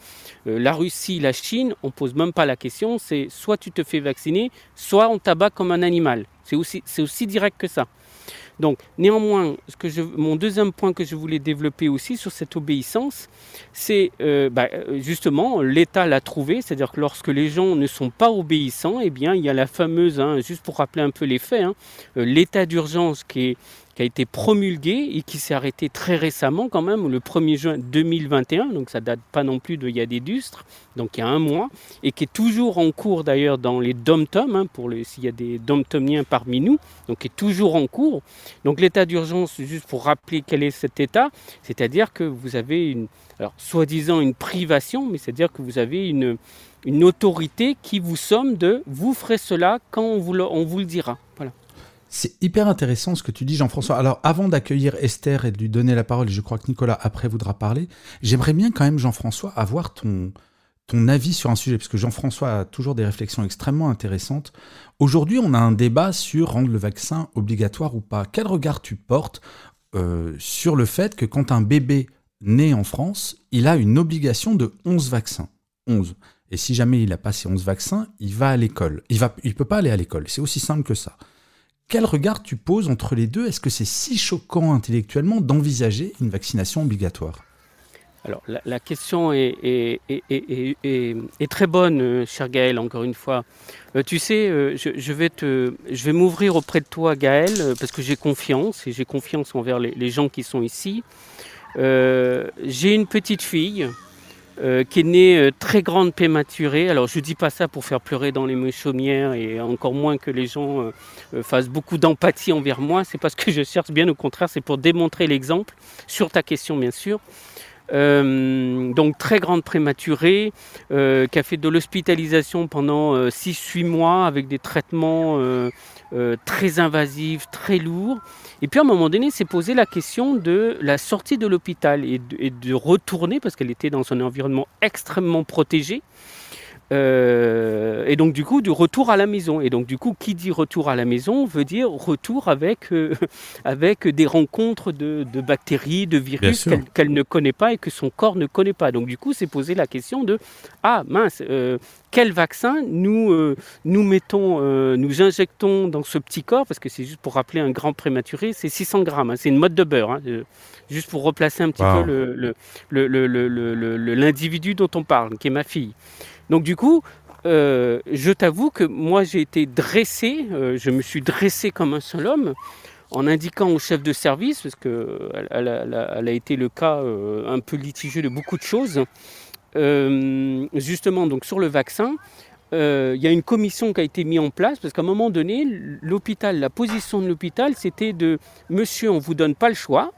Euh, la Russie, la Chine, on pose même pas la question. C'est soit tu te fais vacciner, soit on t'abat comme un animal. C'est aussi direct que ça. Donc, néanmoins, mon deuxième point que je voulais développer aussi sur cette obéissance, c'est euh, bah, justement l'État l'a trouvé, c'est-à-dire que lorsque les gens ne sont pas obéissants, eh bien, il y a la fameuse, hein, juste pour rappeler un peu les faits, hein, euh, l'état d'urgence qui est qui a été promulgué et qui s'est arrêté très récemment quand même, le 1er juin 2021, donc ça date pas non plus d'il y a des lustres, donc il y a un mois, et qui est toujours en cours d'ailleurs dans les dom-toms, hein, pour s'il y a des dom-tomiens parmi nous, donc qui est toujours en cours. Donc l'état d'urgence, juste pour rappeler quel est cet état, c'est-à-dire que vous avez une, alors soi-disant une privation, mais c'est-à-dire que vous avez une, une autorité qui vous somme de vous ferez cela quand on vous le, on vous le dira. Voilà. C'est hyper intéressant ce que tu dis, Jean-François. Alors, avant d'accueillir Esther et de lui donner la parole, et je crois que Nicolas après voudra parler, j'aimerais bien quand même, Jean-François, avoir ton, ton avis sur un sujet, parce que Jean-François a toujours des réflexions extrêmement intéressantes. Aujourd'hui, on a un débat sur rendre le vaccin obligatoire ou pas. Quel regard tu portes euh, sur le fait que quand un bébé naît en France, il a une obligation de 11 vaccins? 11. Et si jamais il a pas ces 11 vaccins, il va à l'école. Il ne peut pas aller à l'école. C'est aussi simple que ça. Quel regard tu poses entre les deux? Est-ce que c'est si choquant intellectuellement d'envisager une vaccination obligatoire? Alors, la, question est, très bonne, euh, cher Gaël, encore une fois. Euh, tu sais, euh, je vais m'ouvrir auprès de toi, Gaël, parce que j'ai confiance, et j'ai confiance envers les, gens qui sont ici. j'ai une petite fille euh, qui est née euh, très grande prématurée. Alors je ne dis pas ça pour faire pleurer dans les chaumières et encore moins que les gens euh, fassent beaucoup d'empathie envers moi. C'est pas ce que je cherche, bien au contraire, c'est pour démontrer l'exemple sur ta question bien sûr. donc très grande prématurée, qui a fait de l'hospitalisation pendant 6-8 mois avec des traitements très invasifs, très lourds. Et puis à un moment donné, s'est posé la question de la sortie de l'hôpital et, de retourner, parce qu'elle était dans un environnement extrêmement protégé, euh, et donc du coup du retour à la maison. Et donc du coup, qui dit retour à la maison veut dire retour avec, euh, avec des rencontres de, bactéries, de virus qu'elle ne connaît pas et que son corps ne connaît pas. Donc du coup, c'est posé la question de ah mince, euh, quel vaccin nous, nous mettons, nous injectons dans ce petit corps, parce que c'est juste pour rappeler un grand prématuré, c'est 600 grammes, hein. c'est une mode de beurre, hein, juste pour replacer un petit peu l'individu le, le, dont on parle, qui est ma fille. Donc du coup, euh, je t'avoue que moi j'ai été dressé, euh, je me suis dressé comme un seul homme en indiquant au chef de service, parce qu'elle elle a, été le cas euh, un peu litigieux de beaucoup de choses, justement donc sur le vaccin, il y a une commission qui a été mise en place, parce qu'à un moment donné, l'hôpital, la position de l'hôpital, c'était de Monsieur, on ne vous donne pas le choix,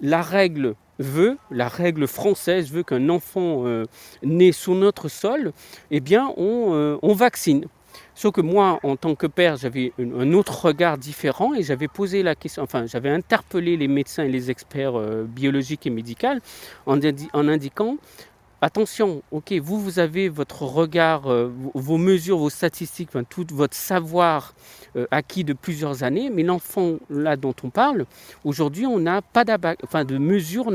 la règle veut, la règle française veut qu'un enfant euh, né sous notre sol, eh bien, on, euh, on, vaccine. Sauf que moi, en tant que père, j'avais un autre regard différent et j'avais posé la question, j'avais interpellé les médecins et les experts euh, biologiques et médicaux en, indiquant attention, ok, vous, vous avez votre regard, vos mesures, vos statistiques, enfin, tout votre savoir acquis de plusieurs années, mais l'enfant là dont on parle, aujourd'hui, on n'a pas enfin, de mesures, on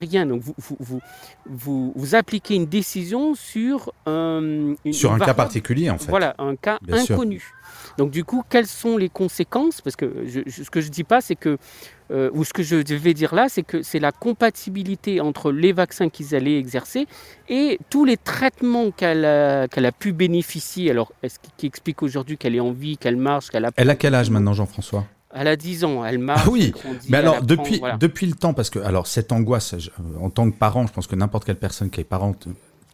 rien. Donc vous, vous, vous, vous, appliquez une décision sur un, sur un cas particulier en fait. Voilà, un cas inconnu. Donc du coup, quelles sont les conséquences? Parce que ce que je dis pas, c'est que euh, ou ce que je vais dire là, c'est que c'est la compatibilité entre les vaccins qu'ils allaient exercer et tous les traitements qu'elle a, qu'elle a pu bénéficier. Alors, est-ce qui explique aujourd'hui qu'elle est en vie, qu'elle marche, qu'elle a. Elle a quel âge maintenant, Jean-François? Elle a 10 ans, elle marche. Ah oui, mais alors depuis, depuis le temps, parce que alors cette angoisse, en tant que parent, je pense que n'importe quelle personne qui est parent,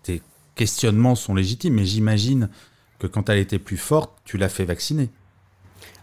tes questionnements sont légitimes, mais j'imagine que quand elle était plus forte, tu l'as fait vacciner.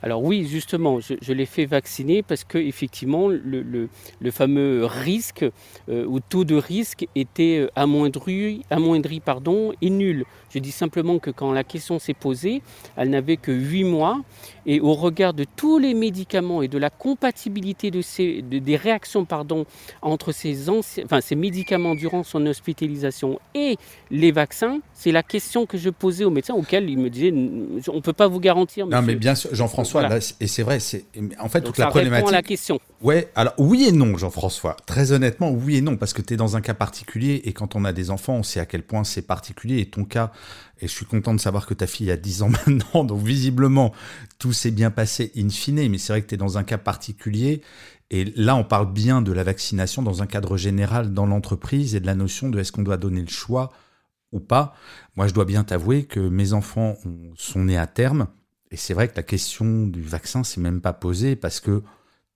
Alors oui, justement, je, l'ai fait vacciner parce que effectivement, le, fameux risque euh, ou taux de risque était euh, amoindri, amoindri pardon, et nul. Je dis simplement que quand la question s'est posée, elle n'avait que 8 mois et au regard de tous les médicaments et de la compatibilité de ces, des réactions pardon, entre ces, enfin, ces médicaments durant son hospitalisation et les vaccins, c'est la question que je posais aux médecins auxquels ils me disaient on ne peut pas vous garantir. Non, mais bien sûr, jean Jean-François, Voilà. et c'est vrai, c'est en fait Donc toute ça la répond à problématique. la question. Ouais, alors oui et non, Jean-François. Très honnêtement, oui et non, parce que tu es dans un cas particulier et quand on a des enfants, on sait à quel point c'est particulier. Et ton cas, et je suis content de savoir que ta fille a 10 ans maintenant, donc visiblement, tout s'est bien passé in fine, mais c'est vrai que tu es dans un cas particulier. Et là, on parle bien de la vaccination dans un cadre général dans l'entreprise et de la notion de est-ce qu'on doit donner le choix ou pas. Moi, je dois bien t'avouer que mes enfants ont- sont nés à terme. Et c'est vrai que la question du vaccin s'est même pas posée parce que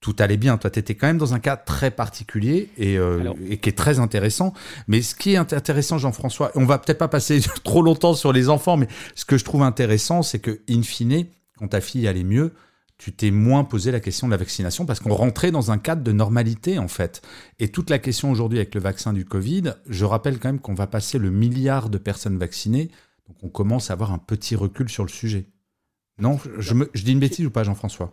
tout allait bien. Toi, tu étais quand même dans un cas très particulier et, euh, Alors- et qui est très intéressant. Mais ce qui est int- intéressant, Jean-François, on va peut-être pas passer trop longtemps sur les enfants, mais ce que je trouve intéressant, c'est que, in fine, quand ta fille allait mieux, tu t'es moins posé la question de la vaccination parce qu'on rentrait dans un cadre de normalité, en fait. Et toute la question aujourd'hui avec le vaccin du Covid, je rappelle quand même qu'on va passer le milliard de personnes vaccinées. Donc on commence à avoir un petit recul sur le sujet. Non, je, me- je dis une bêtise ou pas, Jean-François?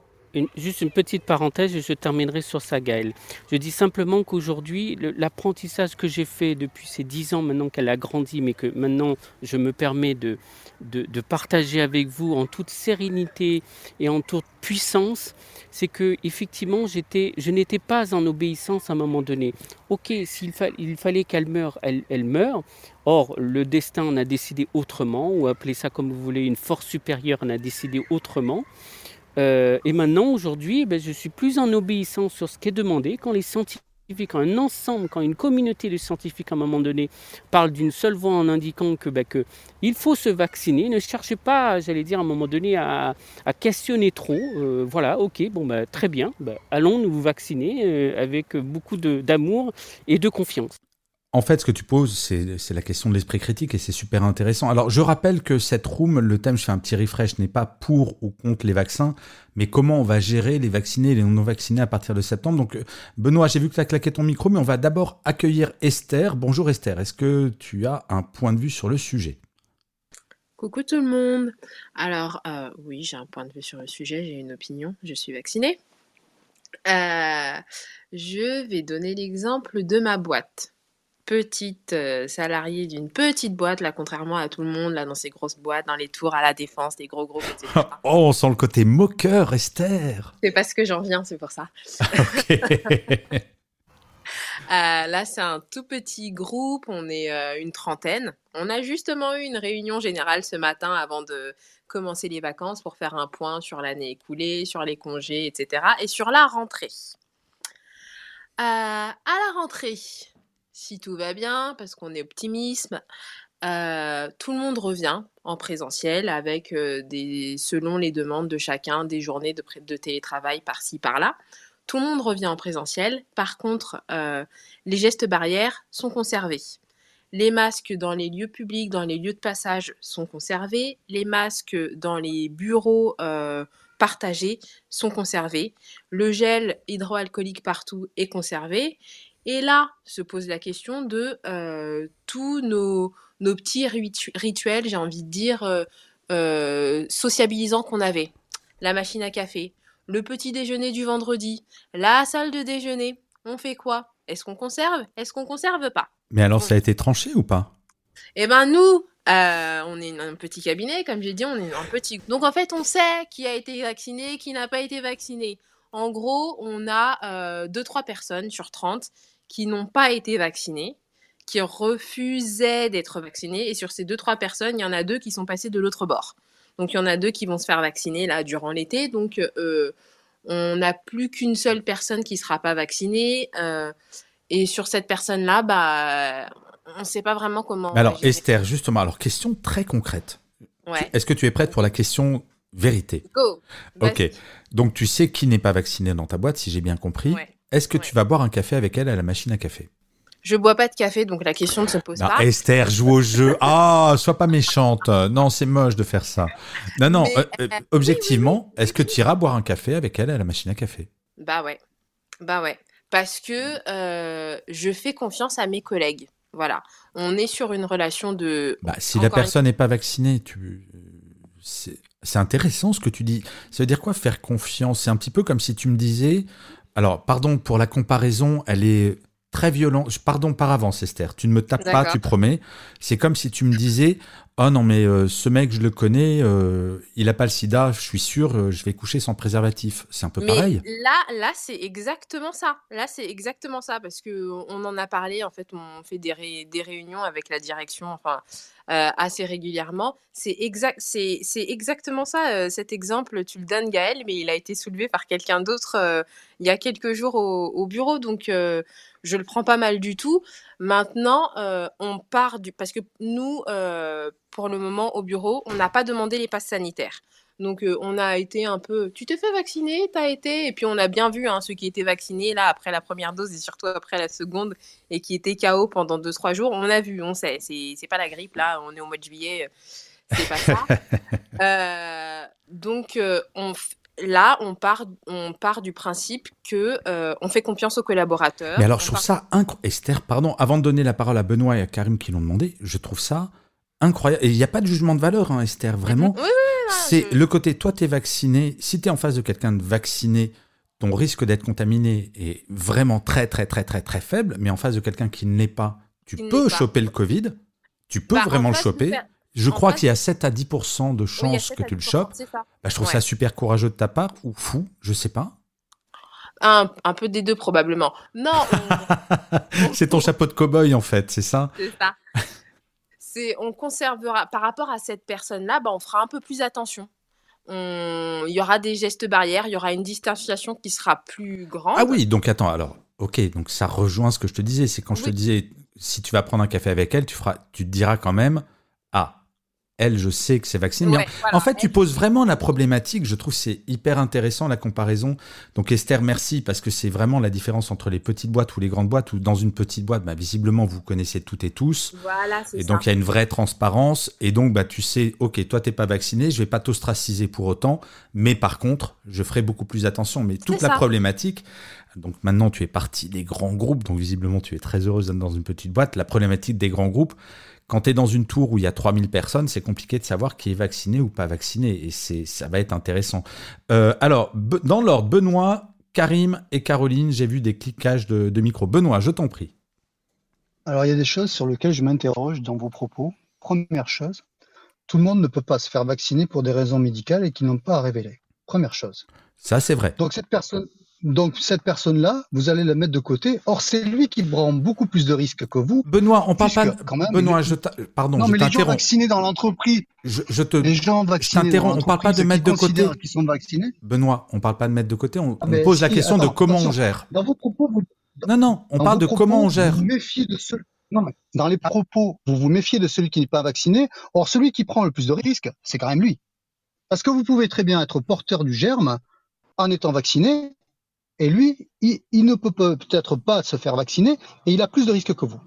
Juste une petite parenthèse et je terminerai sur ça, Gaëlle. Je dis simplement qu'aujourd'hui, l'apprentissage que j'ai fait depuis ces dix ans, maintenant qu'elle a grandi, mais que maintenant je me permets de, de, partager avec vous en toute sérénité et en toute puissance, c'est que effectivement, je n'étais pas en obéissance à un moment donné. Ok, s'il fa- il fallait qu'elle meure, elle, elle. Or, le destin en a décidé autrement, ou appelez ça comme vous voulez, une force supérieure en a décidé autrement. Euh, et maintenant, aujourd'hui, ben, je suis plus en obéissance sur ce qui est demandé. Quand les scientifiques, quand un ensemble, quand une communauté de scientifiques à un moment donné parle d'une seule voix en indiquant que, ben, que il faut se vacciner, ne cherchez pas, j'allais dire à un moment donné, à, à questionner trop. Euh, voilà, ok, bon, ben, très bien, ben, allons nous vacciner euh, avec beaucoup d'amour et de confiance. En fait, ce que tu poses, c'est la question de l'esprit critique et c'est super intéressant. Alors, je rappelle que cette room, le thème, je fais un petit refresh, n'est pas pour ou contre les vaccins, mais comment on va gérer les vaccinés et les non-vaccinés à partir de septembre. Donc, Benoît, j'ai vu que tu as claqué ton micro, mais on va d'abord accueillir Esther. Bonjour Esther, est-ce que tu as un point de vue sur le sujet? Coucou tout le monde. Alors, euh, oui, j'ai un point de vue sur le sujet, j'ai une opinion, je suis vaccinée. Euh, je vais donner l'exemple de ma boîte. Petite euh, salariée d'une petite boîte, là, contrairement à tout le monde, là, dans ces grosses boîtes, dans les tours, à la défense, des gros groupes, etc. Oh, on sent le côté moqueur, Esther C'est parce que j'en viens, c'est pour ça. Euh, là, c'est un tout petit groupe, on est euh, une trentaine. On a justement eu une réunion générale ce matin avant de commencer les vacances pour faire un point sur l'année écoulée, sur les congés, etc. et sur la rentrée. À la rentrée, si tout va bien, parce qu'on est optimisme, euh, tout le monde revient en présentiel avec euh, selon les demandes de chacun, des journées de télétravail par-ci, par-là. Tout le monde revient en présentiel. Par contre, euh, les gestes barrières sont conservés. Les masques dans les lieux publics, dans les lieux de passage sont conservés. Les masques dans les bureaux euh, partagés sont conservés. Le gel hydroalcoolique partout est conservé. Et là se pose la question de euh, tous nos, nos petits ritu- rituels, j'ai envie de dire, euh, euh, sociabilisants qu'on avait. La machine à café, le petit déjeuner du vendredi, la salle de déjeuner. On fait quoi? Est-ce qu'on conserve? Est-ce qu'on conserve pas? Mais alors, ça a été tranché ou pas? Eh ben nous, euh, on est un petit cabinet, comme j'ai dit, on est un petit. Donc en fait, on sait qui a été vacciné, qui n'a pas été vacciné. En gros, on a 2-3 personnes sur 30 qui n'ont pas été vaccinées, qui refusaient d'être vaccinées. Et sur ces 2-3 personnes, il y en a deux qui sont passées de l'autre bord. Donc il y en a deux qui vont se faire vacciner là durant l'été. Donc euh, on n'a plus qu'une seule personne qui ne sera pas vaccinée. euh, et sur cette personne-là, bah, on ne sait pas vraiment comment. Mais alors, gérer. Esther, justement, alors question très concrète. Ouais. Est-ce que tu es prête pour la question vérité? Go. Ok. Donc, tu sais qui n'est pas vacciné dans ta boîte, si j'ai bien compris. Ouais. Est-ce que tu vas boire un café avec elle à la machine à café? Je bois pas de café, donc la question ne se pose Non, pas. Esther, joue au jeu. Ah, sois pas méchante. Non, c'est moche de faire ça. Non, non, Mais, euh, euh, euh, objectivement, est-ce que tu iras boire un café avec elle à la machine à café? Bah ouais, bah ouais, parce que euh, je fais confiance à mes collègues. Voilà, on est sur une relation de. Bah, si la Encore personne n'est pas vaccinée, tu... c'est intéressant ce que tu dis. Ça veut dire quoi faire confiance? C'est un petit peu comme si tu me disais, alors pardon pour la comparaison, elle est très violent. Pardon par avance, Esther. Tu ne me tapes pas, tu promets. C'est comme si tu me disais Oh non, mais euh, ce mec, je le connais, euh, il a pas le sida, je suis sûr, euh, je vais coucher sans préservatif. C'est un peu Mais pareil. là, là, c'est exactement ça. Là, c'est exactement ça parce que on en a parlé. En fait, on fait des, ré- des réunions avec la direction, enfin, assez régulièrement. C'est exact, c'est exactement ça. cet exemple, tu le donnes, Gaël, mais il a été soulevé par quelqu'un d'autre il y a quelques jours au, au bureau, donc je le prends pas mal du tout. Maintenant, euh, on part du parce que nous, euh, pour le moment, au bureau, on n'a pas demandé les passes sanitaires. Donc, euh, on a été un peu. Tu t'es fait vacciner, t'as été. Et puis, on a bien vu hein, ceux qui étaient vaccinés, là, après la première dose et surtout après la seconde, et qui étaient KO pendant 2-3 jours. On a vu, on sait. C'est pas la grippe, là, on est au mois de juillet, c'est pas ça. Euh, donc, euh, on là, on part, on part du principe que euh, on fait confiance aux collaborateurs. Mais alors, je trouve part- ça incroyable. Esther, pardon, avant de donner la parole à Benoît et à Karim qui l'ont demandé, je trouve ça incroyable. Et il n'y a pas de jugement de valeur, hein, Esther, vraiment. Oui, oui, oui, C'est je- le côté, toi, tu es vacciné. Si tu es en face de quelqu'un de vacciné, ton risque d'être contaminé est vraiment très, très, très, très, très faible. Mais en face de quelqu'un qui ne l'est pas, tu peux pas. choper le Covid. Tu peux Bah, en vraiment le face, vous choper. Je en crois qu'il y a 7 à 10% de chances 7 que tu le 10%, chopes. Bah, je trouve Ouais. ça super courageux de ta part ou fou, je sais pas. Un, un peu des deux, probablement. Non, on- c'est ton chapeau de cow-boy en fait, c'est ça? C'est ça. C'est, on conservera, par rapport à cette personne-là, bah, on fera un peu plus attention. On- Il y aura des gestes barrières, il y aura une distanciation qui sera plus grande. Ah oui, donc attends, alors, ok, donc ça rejoint ce que je te disais. C'est quand je te disais, si tu vas prendre un café avec elle, tu, feras, tu te diras quand même, elle, je sais que c'est vacciné. Ouais, en, voilà, en fait, tu poses vraiment la problématique. Je trouve que c'est hyper intéressant la comparaison. Donc Esther, merci, parce que c'est vraiment la différence entre les petites boîtes ou les grandes boîtes. Ou dans une petite boîte, bah, visiblement, vous connaissez toutes et tous. Voilà, c'est Et donc, il y a une vraie transparence. Et donc, bah, tu sais, OK, toi, t'es pas vacciné, je vais pas t'ostraciser pour autant. Mais par contre, je ferai beaucoup plus attention. Mais toute la ça. problématique, donc maintenant, tu es partie des grands groupes. Donc, visiblement, tu es très heureuse d'être dans une petite boîte. La problématique des grands groupes, quand tu es dans une tour où il y a 3000 personnes, c'est compliqué de savoir qui est vacciné ou pas vacciné. Et c'est, ça va être intéressant. Euh, alors, dans l'ordre, Benoît, Karim et Caroline, j'ai vu des cliquages de, de micro. Benoît, je t'en prie. Alors, il y a des choses sur lesquelles je m'interroge dans vos propos. Première chose, tout le monde ne peut pas se faire vacciner pour des raisons médicales et qui n'ont pas à révéler. Première chose. Ça, c'est vrai. Donc, cette personne, donc, cette personne-là, vous allez la mettre de côté. Or, c'est lui qui prend beaucoup plus de risques que vous. Benoît, on parle pas. quand même, Benoît, je pardon, non, je mais les gens vaccinés dans l'entreprise, Je, je te, les gens je vaccinés dans t'interromps. On parle pas de mettre qui de côté. qu'ils sont vaccinés. Benoît, on parle pas de mettre de côté. On, Ah, on pose la question de comment on gère. Dans vos propos, vous, Non, non, on dans parle de comment on gère. Vous méfiez de ce- non, mais dans les propos, vous vous méfiez de celui qui n'est pas vacciné. Or, celui qui prend le plus de risques, c'est quand même lui. Parce que vous pouvez très bien être porteur du germe en étant vacciné, et lui, il, il ne peut peut- peut-être pas se faire vacciner, et il a plus de risques que vous.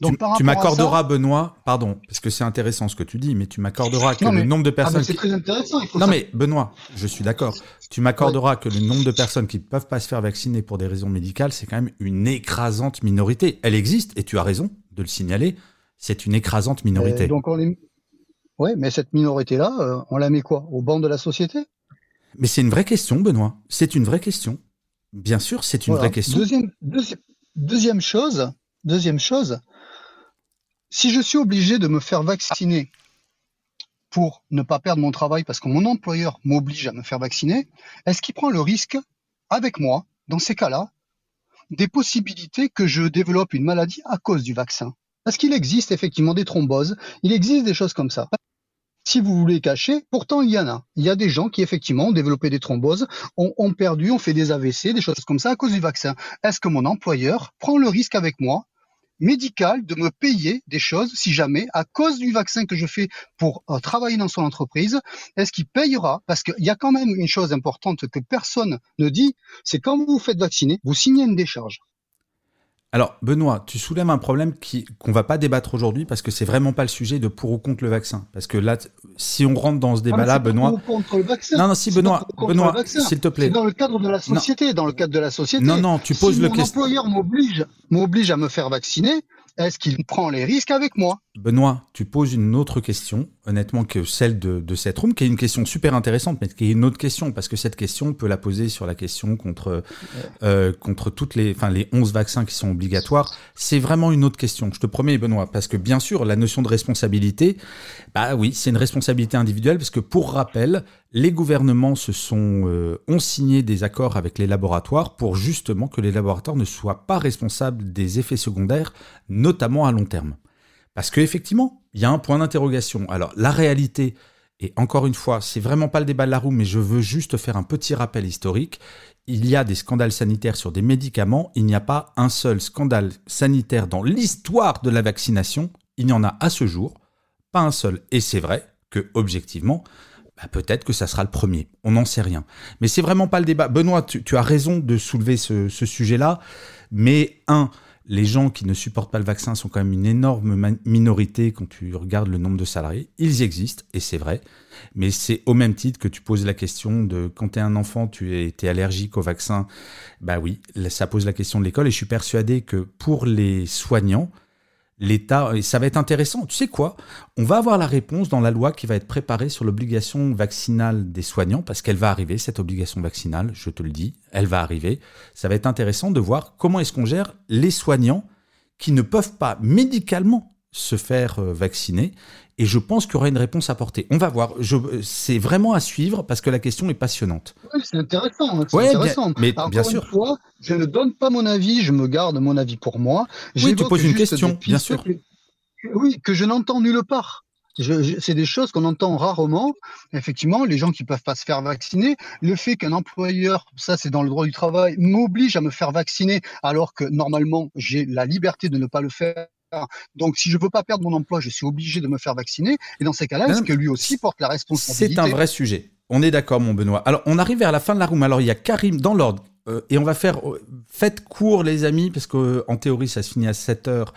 Donc, Tu, m'accorderas, ça- Benoît, pardon, parce que c'est intéressant ce que tu dis, mais tu m'accorderas que le nombre de Ah, personnes. c'est qui- très intéressant. Il faut Non, ça- mais Benoît, je suis d'accord. Tu m'accorderas que le nombre de personnes qui ne peuvent pas se faire vacciner pour des raisons médicales, c'est quand même une écrasante minorité. Elle existe, et tu as raison de le signaler, c'est une écrasante minorité. Euh, donc on les... Ouais, mais cette minorité-là, euh, on la met quoi? Au banc de la société? Mais c'est une vraie question, Benoît. C'est une vraie question. Bien sûr, c'est une Voilà. vraie question. Deuxième, deuxi- deuxième chose, deuxième chose, si je suis obligé de me faire vacciner pour ne pas perdre mon travail parce que mon employeur m'oblige à me faire vacciner, est-ce qu'il prend le risque avec moi, dans ces cas-là, des possibilités que je développe une maladie à cause du vaccin? Parce qu'il existe effectivement des thromboses, il existe des choses comme ça. Si vous voulez cacher, pourtant il y en a. Il y a des gens qui effectivement ont développé des thromboses, ont, perdu, ont fait des AVC, des choses comme ça à cause du vaccin. Est-ce que mon employeur prend le risque avec moi médical de me payer des choses si jamais, à cause du vaccin que je fais pour euh, travailler dans son entreprise, est-ce qu'il payera? Parce qu'il y a quand même une chose importante que personne ne dit, c'est quand vous vous faites vacciner, vous signez une décharge. Alors, Benoît, tu soulèves un problème qui qu'on va pas débattre aujourd'hui parce que c'est vraiment pas le sujet de pour ou contre le vaccin. Parce que là, si on rentre dans ce débat-là, Benoît, pour ou contre le vaccin. Non, non, si, Benoît, Benoît, s'il te plaît. Dans le cadre de la Non. société. Dans le cadre de la société. Non, non, tu poses si le mon question- employeur m'oblige, m'oblige à me faire vacciner, est-ce qu'il prend les risques avec moi? Benoît, tu poses une autre question, honnêtement, que celle de, cette room, qui est une question super intéressante, mais qui est une autre question, parce que cette question, on peut la poser sur la question contre, euh, contre toutes les, enfin, les 11 vaccins qui sont obligatoires. C'est vraiment une autre question, je te promets, Benoît, parce que bien sûr, la notion de responsabilité, bah oui, c'est une responsabilité individuelle, parce que pour rappel, les gouvernements se sont, euh, ont signé des accords avec les laboratoires pour justement que les laboratoires ne soient pas responsables des effets secondaires, notamment à long terme. Parce qu'effectivement, il y a un point d'interrogation. Alors, la réalité, et encore une fois, c'est vraiment pas le débat de la roue, mais je veux juste faire un petit rappel historique. Il y a des scandales sanitaires sur des médicaments. Il n'y a pas un seul scandale sanitaire dans l'histoire de la vaccination. Il y en a à ce jour. Pas un seul. Et c'est vrai que, objectivement, bah, peut-être que ça sera le premier. On n'en sait rien. Mais c'est vraiment pas le débat. Benoît, tu, as raison de soulever ce sujet-là. Mais un, les gens qui ne supportent pas le vaccin sont quand même une énorme minorité quand tu regardes le nombre de salariés. Ils existent, et c'est vrai. Mais c'est au même titre que tu poses la question de quand tu un enfant, tu es, allergique au vaccin. Bah oui, ça pose la question de l'école. Et je suis persuadé que pour les soignants, l'État, ça va être intéressant, tu sais quoi? On va avoir la réponse dans la loi qui va être préparée sur l'obligation vaccinale des soignants, parce qu'elle va arriver, cette obligation vaccinale, je te le dis, elle va arriver. Ça va être intéressant de voir comment est-ce qu'on gère les soignants qui ne peuvent pas médicalement se faire euh, vacciner. Et je pense qu'il y aura une réponse apportée. On va voir. C'est vraiment à suivre parce que la question est passionnante. Oui, c'est intéressant. hein, c'est Ouais, bien- intéressant. mais bien une fois, je ne donne pas mon avis, je me garde mon avis pour moi. Oui, tu poses une question, bien sûr. que- oui, que je n'entends nulle part. C'est des choses qu'on entend rarement. Effectivement, les gens qui peuvent pas se faire vacciner, le fait qu'un employeur, ça c'est dans le droit du travail, m'oblige à me faire vacciner alors que normalement j'ai la liberté de ne pas le faire. Donc si je veux pas perdre mon emploi, je suis obligé de me faire vacciner. Et dans ces cas-là, est-ce que lui aussi porte la responsabilité? C'est un vrai sujet. On est d'accord, mon Benoît. Alors, on arrive vers la fin de la room. Alors, il y a Karim dans l'ordre. Euh, et on va faire. euh, faites court, les amis, parce qu'en théorie, ça se finit à 7 heures.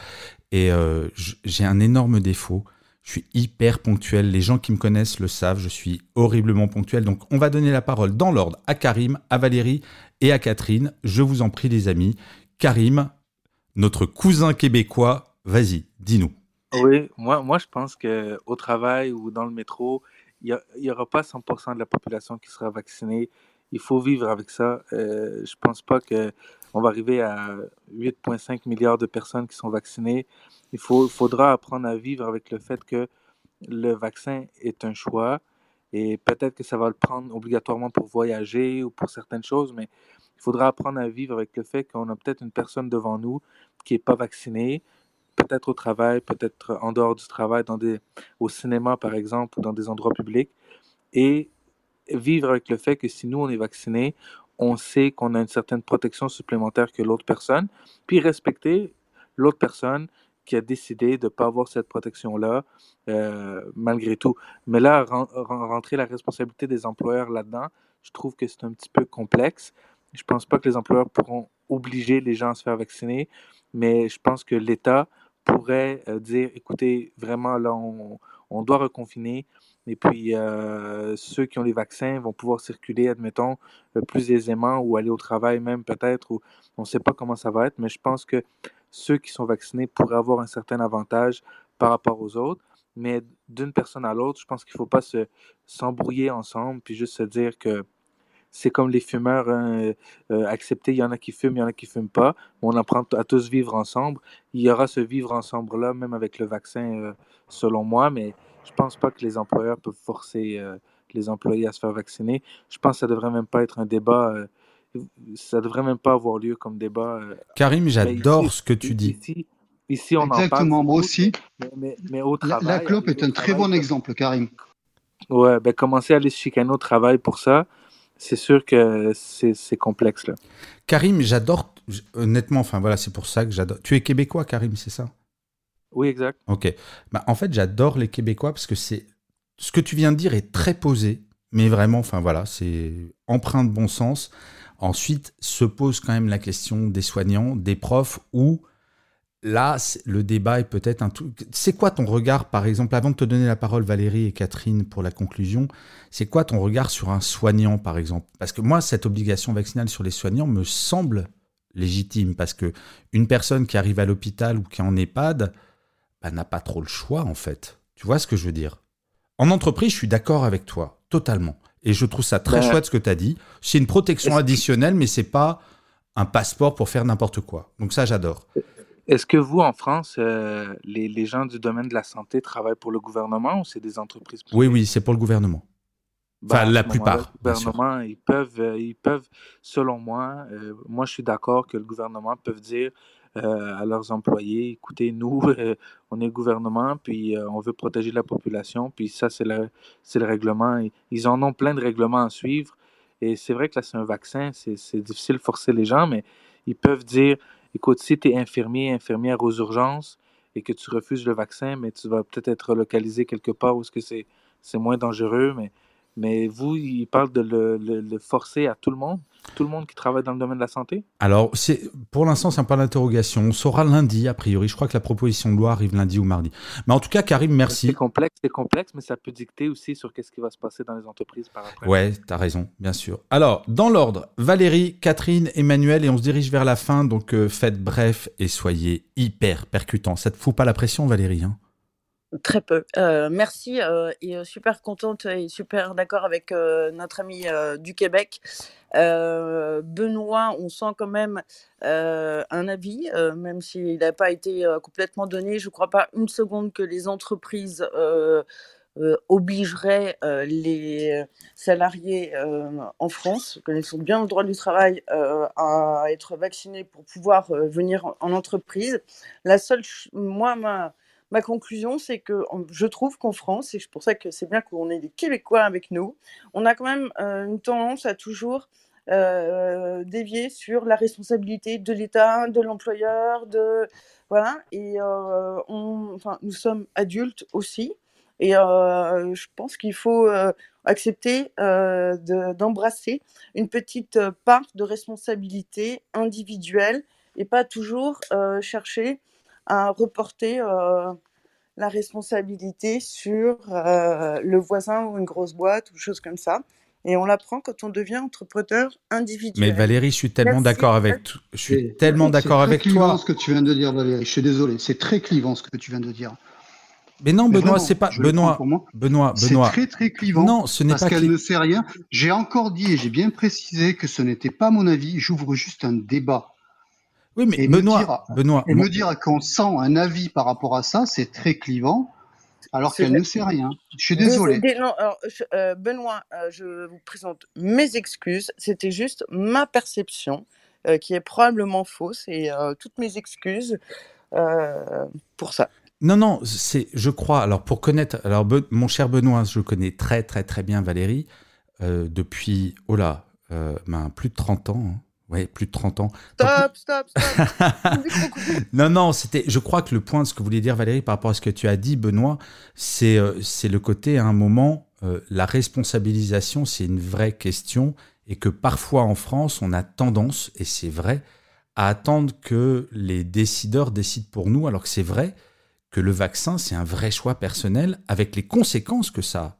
Et euh, j'ai un énorme défaut. Je suis hyper ponctuel. Les gens qui me connaissent le savent. Je suis horriblement ponctuel. Donc, on va donner la parole dans l'ordre à Karim, à Valérie et à Catherine. Je vous en prie, les amis. Karim, notre cousin québécois, vas-y, dis-nous. Oui, moi, moi je pense qu'au travail ou dans le métro, il n'y aura pas 100% de la population qui sera vaccinée. Il faut vivre avec ça. Euh, je pense pas qu'on va arriver à 8,5 milliards de personnes qui sont vaccinées. Il faut, faudra apprendre à vivre avec le fait que le vaccin est un choix et peut-être que ça va le prendre obligatoirement pour voyager ou pour certaines choses, mais il faudra apprendre à vivre avec le fait qu'on a peut-être une personne devant nous qui n'est pas vaccinée, peut-être au travail, peut-être en dehors du travail, dans des, au cinéma par exemple, ou dans des endroits publics, et vivre avec le fait que si nous on est vacciné, on sait qu'on a une certaine protection supplémentaire que l'autre personne, puis respecter l'autre personne qui a décidé de ne pas avoir cette protection-là, euh, malgré tout. Mais là, ren- ren- rentrer la responsabilité des employeurs là-dedans, je trouve que c'est un petit peu complexe. Je pense pas que les employeurs pourront obliger les gens à se faire vacciner, mais je pense que l'État pourrait euh, dire, écoutez, vraiment, là, on, doit reconfiner, et puis euh, ceux qui ont les vaccins vont pouvoir circuler, admettons, euh, plus aisément, ou aller au travail même peut-être, on ne sait pas comment ça va être, mais je pense que ceux qui sont vaccinés pourraient avoir un certain avantage par rapport aux autres. Mais d'une personne à l'autre, je pense qu'il ne faut pas se, s'embrouiller ensemble, puis juste se dire que c'est comme les fumeurs, hein, euh, accepter, il y en a qui fument, il y en a qui ne fument pas. On apprend à tous vivre ensemble. Il y aura ce vivre ensemble-là, même avec le vaccin, euh, selon moi, mais je pense pas que les employeurs peuvent forcer euh, les employés à se faire vacciner. Je pense que ça devrait même pas être un débat, euh, ça devrait même pas avoir lieu comme débat. euh, Karim, mais j'adore ce que tu dis. Ici, ici on en parle. Exactement, moi aussi. Mais, mais, mais au La, travail. la clope est un très travail, bon exemple, Karim. Ouais, ben commencer à aller se chicaner au travail pour ça, c'est sûr que c'est complexe là. Karim, j'adore, honnêtement, enfin voilà, c'est pour ça que j'adore. Tu es québécois, Karim, c'est ça? Oui, exact. Ok. Bah, en fait, j'adore les Québécois parce que c'est ce que tu viens de dire est très posé, mais vraiment, enfin voilà, c'est empreint de bon sens. Ensuite, se pose quand même la question des soignants, des profs, où là, le débat est peut-être un tout. C'est quoi ton regard, par exemple, avant de te donner la parole, Valérie et Catherine, pour la conclusion, c'est quoi ton regard sur un soignant, par exemple? Parce que moi, cette obligation vaccinale sur les soignants me semble légitime, parce que une personne qui arrive à l'hôpital ou qui est en EHPAD, bah, n'a pas trop le choix, en fait. Tu vois ce que je veux dire? En entreprise, je suis d'accord avec toi, totalement. Et je trouve ça très chouette ce que tu as dit. C'est une protection additionnelle, mais c'est pas un passeport pour faire n'importe quoi. Donc ça, j'adore. Est-ce que vous, en France, euh, les, les gens du domaine de la santé travaillent pour le gouvernement ou c'est des entreprises privées? Oui, oui, c'est pour le gouvernement. Ben, Enfin, la plupart, Le gouvernement, ils peuvent, euh, ils peuvent, selon moi, euh, moi je suis d'accord que le gouvernement peut dire euh, à leurs employés, écoutez, nous, euh, on est le gouvernement, puis on veut protéger la population, puis ça, c'est le, le règlement. Ils en ont plein de règlements à suivre. Et c'est vrai que là, c'est un vaccin, c'est difficile de forcer les gens, mais ils peuvent dire, écoute, si tu es infirmier, infirmière aux urgences, et que tu refuses le vaccin, mais tu vas peut-être être localisé quelque part où est-ce que c'est c'est moins dangereux, mais mais vous, il parle de le, le- le forcer à tout le monde, tout le monde qui travaille dans le domaine de la santé? Alors, c'est pour l'instant, c'est un point d'interrogation. On saura lundi, a priori. Je crois que la proposition de loi arrive lundi ou mardi. Mais en tout cas, Karim, C'est merci. complexe, c'est complexe, mais ça peut dicter aussi sur qu'est-ce qui va se passer dans les entreprises par après. Ouais, t'as raison, bien sûr. Alors, dans l'ordre, Valérie, Catherine, Emmanuel, et on se dirige vers la fin. Donc, euh, faites bref et soyez hyper percutant. Ça te fout pas la pression, Valérie hein? Très peu. Euh, merci euh, et euh, super contente et super d'accord avec notre ami du Québec. Benoît, on sent quand même un avis, même s'il n'a pas été complètement donné. Je ne crois pas une seconde que les entreprises euh, euh, obligeraient les salariés en France, connaissant bien le droit du travail, à être vaccinés pour pouvoir venir en, en entreprise. La seule, moi, ma, ma conclusion, c'est que je trouve qu'en France, et c'est pour ça que c'est bien qu'on ait des Québécois avec nous, on a quand même euh, une tendance à toujours euh, dévier sur la responsabilité de l'État, de l'employeur, de voilà. Et euh, enfin, nous sommes adultes aussi, et je pense qu'il faut accepter de- d'embrasser une petite part de responsabilité individuelle et pas toujours chercher à reporter euh, la responsabilité sur euh, le voisin ou une grosse boîte ou chose comme ça. Et on l'apprend quand on devient entrepreneur individuel. Mais Valérie, je suis tellement d'accord avec toi. Je suis C'est- tellement d'accord C'est avec très clivant toi. ce que tu viens de dire, Valérie. Je suis désolé. C'est très clivant ce que tu viens de dire. Mais non, Mais Benoît, vraiment, c'est pas Benoît. pour moi. Benoît, C'est Benoît. très très clivant. Non, ce n'est parce pas qu'elle cli- ne sait rien. J'ai encore dit et j'ai bien précisé que ce n'était pas mon avis. J'ouvre juste un débat. Oui, mais et Benoît, me dire, Benoît, et moi- me dire qu'on sent un avis par rapport à ça, c'est très clivant, alors qu'elle ne sait rien. Je suis Dés- désolé. dés- non, alors, je- euh, Benoît, euh, je vous présente mes excuses. C'était juste ma perception euh, qui est probablement fausse et euh, toutes mes excuses euh, pour ça. Non, non, c'est, je crois. Alors, pour connaître, alors, Be- mon cher Benoît, je connais très, très, très bien Valérie euh, depuis, oh là, euh, ben, plus de 30 ans. hein. Ouais, plus de 30 ans. Stop, stop, stop. Non, non, c'était. Je crois que le point de ce que voulait dire Valérie par rapport à ce que tu as dit, Benoît, c'est euh, c'est le côté à un moment, euh, la responsabilisation, c'est une vraie question et que parfois en France, on a tendance, et c'est vrai, à attendre que les décideurs décident pour nous, alors que c'est vrai que le vaccin, c'est un vrai choix personnel avec les conséquences que ça a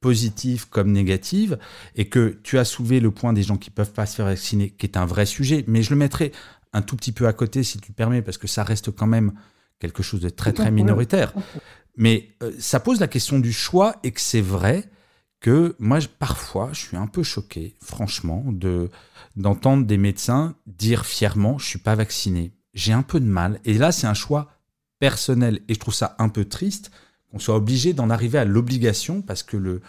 positives comme négatives, et que tu as soulevé le point des gens qui peuvent pas se faire vacciner, qui est un vrai sujet, mais je le mettrai un tout petit peu à côté, si tu le permets, parce que ça reste quand même quelque chose de très, très minoritaire. Mais euh, ça pose la question du choix, et que c'est vrai que moi, je- parfois, je suis un peu choqué, franchement, de d'entendre des médecins dire fièrement, je suis pas vacciné. J'ai un peu de mal. Et là, c'est un choix personnel, et je trouve ça un peu triste qu'on soit obligé d'en arriver à l'obligation, parce que le,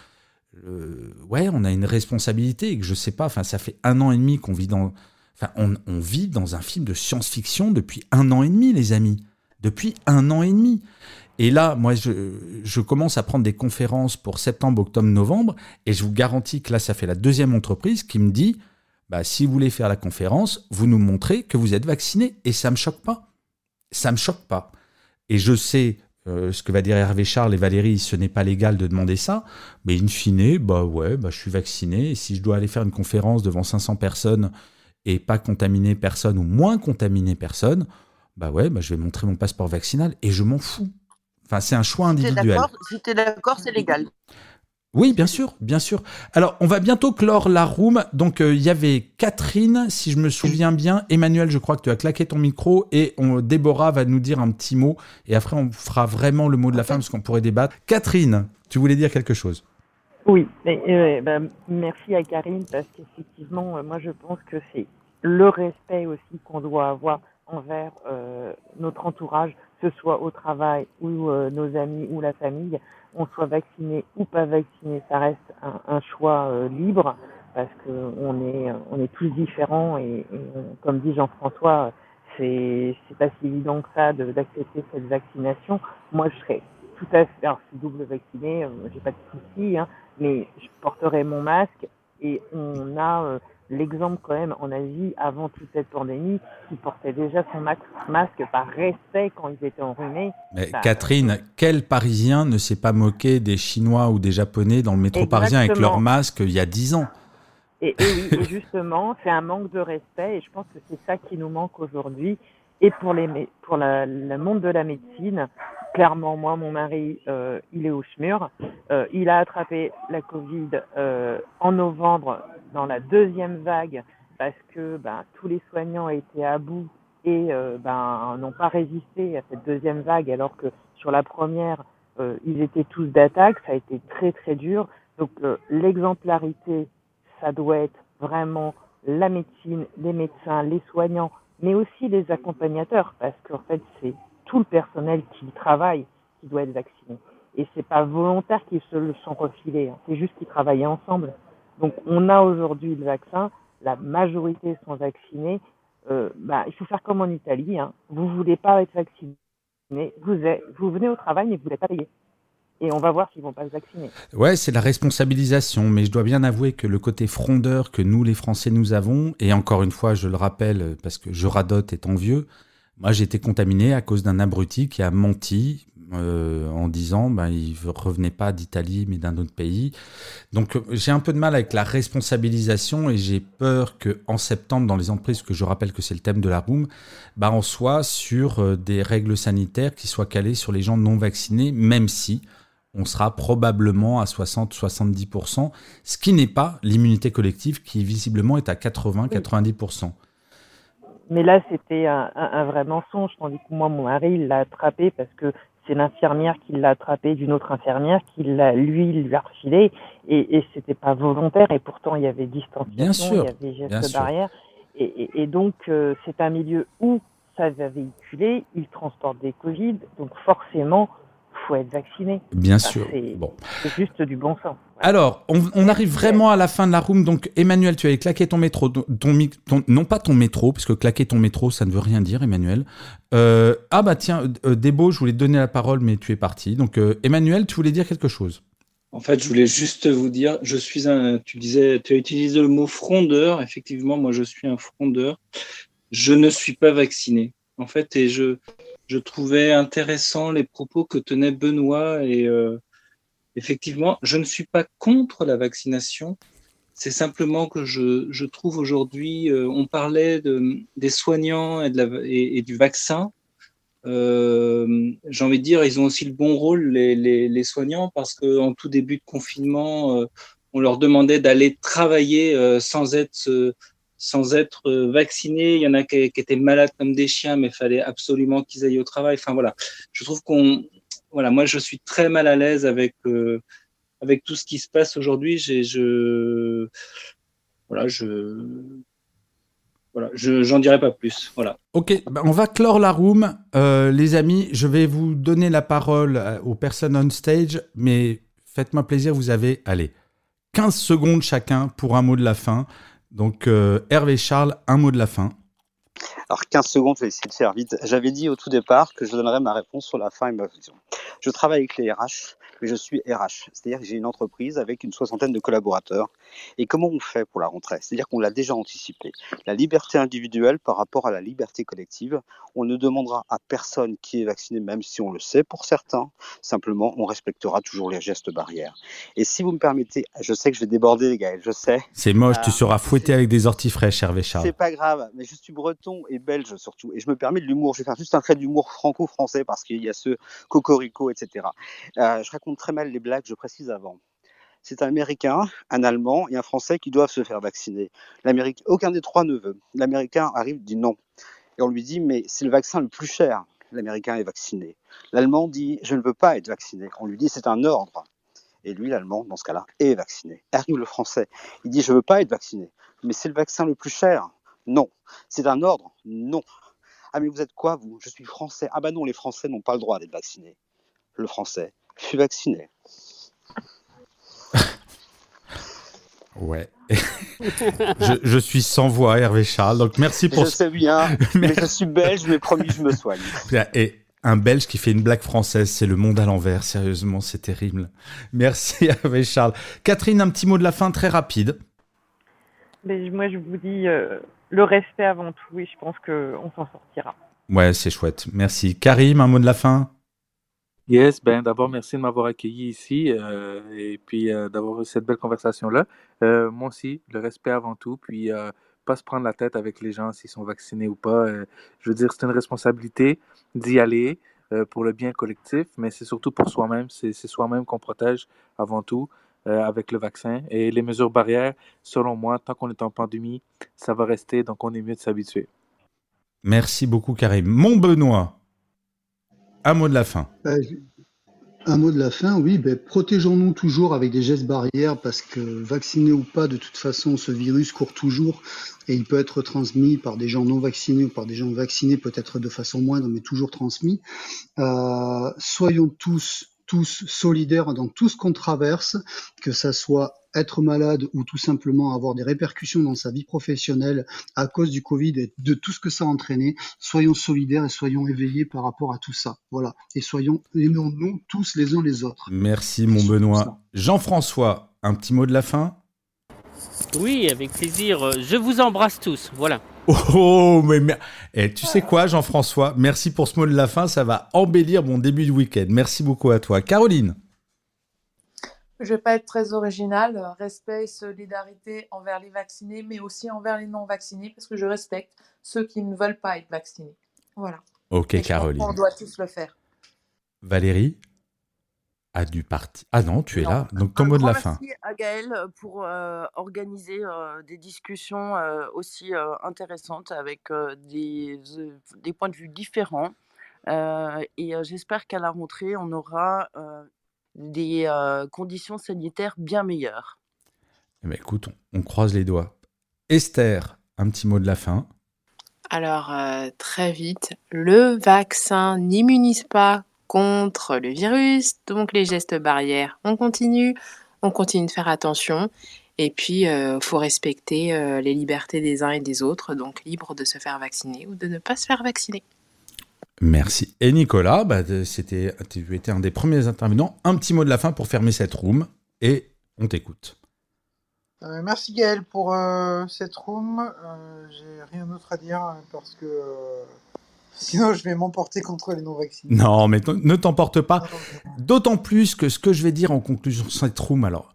ouais, on a une responsabilité et que je sais pas, enfin, ça fait un an et demi qu'on vit dans, enfin, on, on vit dans un film de science-fiction depuis un an et demi, les amis, depuis un an et demi. Et là, moi, je, je commence à prendre des conférences pour septembre, octobre, novembre, et je vous garantis que là, ça fait la deuxième entreprise qui me dit, bah, si vous voulez faire la conférence, vous nous montrez que vous êtes vacciné, et ça me choque pas. Ça me choque pas. Et je sais euh, ce que va dire Hervé Charles et Valérie, ce n'est pas légal de demander ça, mais in fine, bah ouais, bah je suis vacciné, et si je dois aller faire une conférence devant 500 personnes et pas contaminer personne ou moins contaminer personne, bah ouais, bah je vais montrer mon passeport vaccinal et je m'en fous. Enfin, c'est un choix Si t'es individuel. d'accord, si t'es d'accord, c'est légal. Oui, bien sûr, bien sûr. Alors, on va bientôt clore la room. Donc, euh, il y avait Catherine, si je me souviens bien. Emmanuel, je crois que tu as claqué ton micro. Et on, Déborah va nous dire un petit mot. Et après, on fera vraiment le mot de la fin parce qu'on pourrait débattre. Catherine, tu voulais dire quelque chose? Oui, mais, euh, bah, merci à Karine parce qu'effectivement, euh, moi je pense que c'est le respect aussi qu'on doit avoir envers notre entourage, que ce soit au travail ou nos amis ou la famille, on soit vacciné ou pas vacciné, ça reste un, un choix euh, libre parce que on est on est tous différents et, et comme dit Jean-François, c'est c'est pas si évident que ça de- d'accepter cette vaccination. Moi, je serais tout à fait, alors je suis double vacciné, euh, j'ai pas de souci, hein, mais je porterai mon masque et on a euh, l'exemple quand même en Asie avant toute cette pandémie qui portait déjà son masque par respect quand ils étaient enrhumés. Mais Bah, Catherine, quel Parisien ne s'est pas moqué des Chinois ou des Japonais dans le métro parisien avec leur masque il y a 10 ans Et, et oui, et justement, c'est un manque de respect et je pense que c'est ça qui nous manque aujourd'hui. Et pour, les, pour la- le monde de la médecine, clairement, moi, mon mari, euh, il est au SMUR. Euh, il a attrapé la Covid euh, en novembre dans la deuxième vague parce que ben, tous les soignants étaient à bout et euh, ben, n'ont pas résisté à cette deuxième vague alors que sur la première, euh, ils étaient tous d'attaque. Ça a été très très dur. Donc euh, l'exemplarité, ça doit être vraiment la médecine, les médecins, les soignants, mais aussi les accompagnateurs, parce qu'en fait, c'est tout le personnel qui travaille qui doit être vacciné. Et c'est pas volontaire qu'ils se le sont refilés, hein. c'est juste qu'ils travaillaient ensemble. Donc, on a aujourd'hui le vaccin, la majorité sont vaccinés. Euh, bah, il faut faire comme en Italie. Hein. Vous voulez pas être vacciné, vous, vous venez au travail, mais vous voulez pas payer. Et on va voir s'ils vont pas se vacciner. Ouais, c'est la responsabilisation, mais je dois bien avouer que le côté frondeur que nous, les Français, nous avons, et encore une fois, je le rappelle parce que je radote étant vieux, moi j'ai été contaminé à cause d'un abruti qui a menti euh, en disant ben, il ne revenait pas d'Italie mais d'un autre pays. Donc euh, j'ai un peu de mal avec la responsabilisation et j'ai peur que en septembre, dans les entreprises, que je rappelle que c'est le thème de la room, ben, on soit sur euh, des règles sanitaires qui soient calées sur les gens non vaccinés, même si on sera probablement à 60-70%, ce qui n'est pas l'immunité collective qui visiblement est à 80-90%. Mais là, c'était un, un- un vrai mensonge, tandis que moi, mon mari, il l'a attrapé parce que c'est l'infirmière qui l'a attrapé d'une autre infirmière qui l'a, lui, lui a refilé, et, et c'était pas volontaire, et pourtant il y avait distanciation, Bien sûr, il y avait gestes barrières, et, et, et donc euh, c'est un milieu où ça va véhiculer, il transporte des Covid, donc forcément, faut être vacciné. Bien sûr. C'est, Bon. juste du bon sens. Alors, on, on arrive vraiment à la fin de la room. Donc, Emmanuel, tu avais claqué ton métro, ton, ton mic- ton- non pas ton métro, parce que claquer ton métro, ça ne veut rien dire, Emmanuel. Euh, ah bah tiens, euh, Débo, je voulais te donner la parole, mais tu es parti. Donc, euh, Emmanuel, tu voulais dire quelque chose? En fait, je voulais juste vous dire, je suis un, tu disais, tu as utilisé le mot frondeur. Effectivement, moi, je suis un frondeur. Je ne suis pas vacciné. En fait, et je, je trouvais intéressant les propos que tenait Benoît et euh, effectivement, je ne suis pas contre la vaccination. C'est simplement que je, je trouve aujourd'hui, euh, on parlait de, des soignants et, du vaccin. Euh, j'ai envie de dire, ils ont aussi le bon rôle, les, les, les soignants, parce qu'en tout début de confinement, on leur demandait d'aller travailler sans être, sans être euh, vaccinés. Il y en a qui, étaient malades comme des chiens, mais il fallait absolument qu'ils aillent au travail. Enfin voilà, je trouve qu'on, voilà, moi je suis très mal à l'aise avec euh, avec tout ce qui se passe aujourd'hui. J'ai, je, voilà, je, voilà, je, j'en dirai pas plus. Voilà. Ok, bah, on va clore la room. Euh, les amis, je vais vous donner la parole aux personnes on stage, mais faites-moi plaisir, vous avez, allez, 15 secondes chacun pour un mot de la fin. Donc, euh, Hervé Charles, un mot de la fin. Alors 15 secondes, je vais essayer de faire vite. J'avais dit au tout départ que je donnerais ma réponse sur la fin et ma vision. Je travaille avec les RH, mais je suis RH. C'est-à-dire que j'ai une entreprise avec une soixantaine de collaborateurs. Et comment on fait pour la rentrée? C'est-à-dire qu'on l'a déjà anticipé. La liberté individuelle par rapport à la liberté collective, on ne demandera à personne qui est vacciné, même si on le sait pour certains. Simplement, on respectera toujours les gestes barrières. Et si vous me permettez, je sais que je vais déborder les gars, je sais. C'est moche, tu Euh, seras fouetté avec des orties fraîches, Hervé Charles. c'est pas grave, mais je suis breton et belge surtout. Et je me permets de l'humour. Je vais faire juste un trait d'humour franco-français parce qu'il y a ce cocorico, etc. Euh, je raconte très mal les blagues, je précise avant. C'est un Américain, un Allemand et un Français qui doivent se faire vacciner. Aucun des trois ne veut. L'Américain arrive, dit non. Et on lui dit, mais c'est le vaccin le plus cher. L'Américain est vacciné. L'Allemand dit, je ne veux pas être vacciné. On lui dit, c'est un ordre. Et lui, l'Allemand, dans ce cas-là, est vacciné. Arrive le Français. Il dit, je ne veux pas être vacciné. Mais c'est le vaccin le plus cher. Non. C'est un ordre. Non. Ah, mais vous êtes quoi, vous? Je suis Français. Ah, bah non, les Français n'ont pas le droit d'être vaccinés. Le Français, suis vacciné. Ouais. je, je, suis sans voix, Hervé Charles. Donc merci pour. Je sais bien, mais je suis belge, mais promis, je me soigne. Et un Belge qui fait une blague française, c'est le monde à l'envers. Sérieusement, c'est terrible. Merci Hervé Charles. Catherine, un petit mot de la fin très rapide. Mais moi, je vous dis euh, le respect avant tout, et je pense qu'on s'en sortira. Ouais, c'est chouette. Merci. Karim, un mot de la fin? Yes, ben d'abord, merci de m'avoir accueilli ici euh, et puis euh, d'avoir eu cette belle conversation-là. Euh, moi aussi, le respect avant tout, puis pas se prendre la tête avec les gens s'ils sont vaccinés ou pas. je veux dire, c'est une responsabilité d'y aller pour le bien collectif, mais c'est surtout pour soi-même. C'est soi-même qu'on protège avant tout avec le vaccin. Et les mesures barrières, selon moi, tant qu'on est en pandémie, ça va rester, donc on est mieux de s'habituer. Merci beaucoup, Karim. Mon Benoît. Un mot de la fin. Euh, un mot de la fin, oui, ben, protégeons-nous toujours avec des gestes barrières parce que vacciné ou pas, de toute façon, ce virus court toujours et il peut être transmis par des gens non vaccinés ou par des gens vaccinés, peut-être de façon moindre, mais toujours transmis. Euh, soyons tous tous solidaires dans tout ce qu'on traverse, que ça soit être malade ou tout simplement avoir des répercussions dans sa vie professionnelle à cause du Covid et de tout ce que ça a entraîné, soyons solidaires et soyons éveillés par rapport à tout ça. Voilà. Et soyons, aimons-nous tous les uns les autres. Merci, mon Benoît. Jean-François, un petit mot de la fin? Oui, avec plaisir. Je vous embrasse tous. Voilà. Oh, mais, Et eh, tu sais quoi, Jean-François? Merci pour ce mot de la fin, ça va embellir mon début de week-end. Merci beaucoup à toi. Caroline? Je vais pas être très original. Respect et solidarité envers les vaccinés, mais aussi envers les non-vaccinés, parce que je respecte ceux qui ne veulent pas être vaccinés. Voilà. Ok, Caroline. On doit tous le faire. Valérie a dû partir. Ah non, tu es là. Donc ton mot de la fin. Merci à Gaël pour euh, organiser euh, des discussions euh, aussi intéressantes avec des, des, points de vue différents. et j'espère qu'à la rentrée, on aura des conditions sanitaires bien meilleures. Eh ben, écoute, on, on, croise les doigts. Esther, un petit mot de la fin. Alors, très vite, le vaccin n'immunise pas contre le virus. Donc les gestes barrières, on continue, on continue de faire attention. Et puis, il euh, faut respecter euh, les libertés des uns et des autres, donc libre de se faire vacciner ou de ne pas se faire vacciner. Merci. Et Nicolas, bah, c'était, tu étais un des premiers intervenants. Un petit mot de la fin pour fermer cette room et on t'écoute. Euh, merci Gaël pour cette room. J'ai rien d'autre à dire hein, parce que Sinon, je vais m'emporter contre les non-vaccinés. Non, mais ne t'emporte pas. D'autant plus que ce que je vais dire en conclusion de cette room, alors,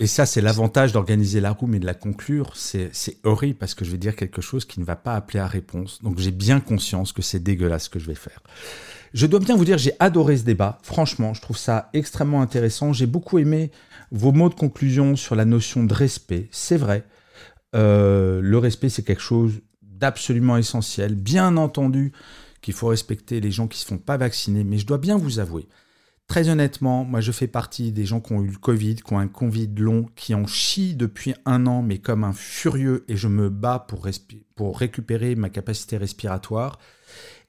et ça, c'est l'avantage d'organiser la room et de la conclure, c'est horrible parce que je vais dire quelque chose qui ne va pas appeler à réponse. Donc, j'ai bien conscience que c'est dégueulasse ce que je vais faire. Je dois bien vous dire, j'ai adoré ce débat. Franchement, je trouve ça extrêmement intéressant. J'ai beaucoup aimé vos mots de conclusion sur la notion de respect. C'est vrai. Euh, le respect, c'est quelque chose d'absolument essentiel. Bien entendu, qu'il faut respecter les gens qui ne se font pas vacciner, mais je dois bien vous avouer, très honnêtement, moi je fais partie des gens qui ont eu le Covid, qui ont un Covid long, qui en chient depuis un an, mais comme un furieux, et je me bats pour, pour récupérer ma capacité respiratoire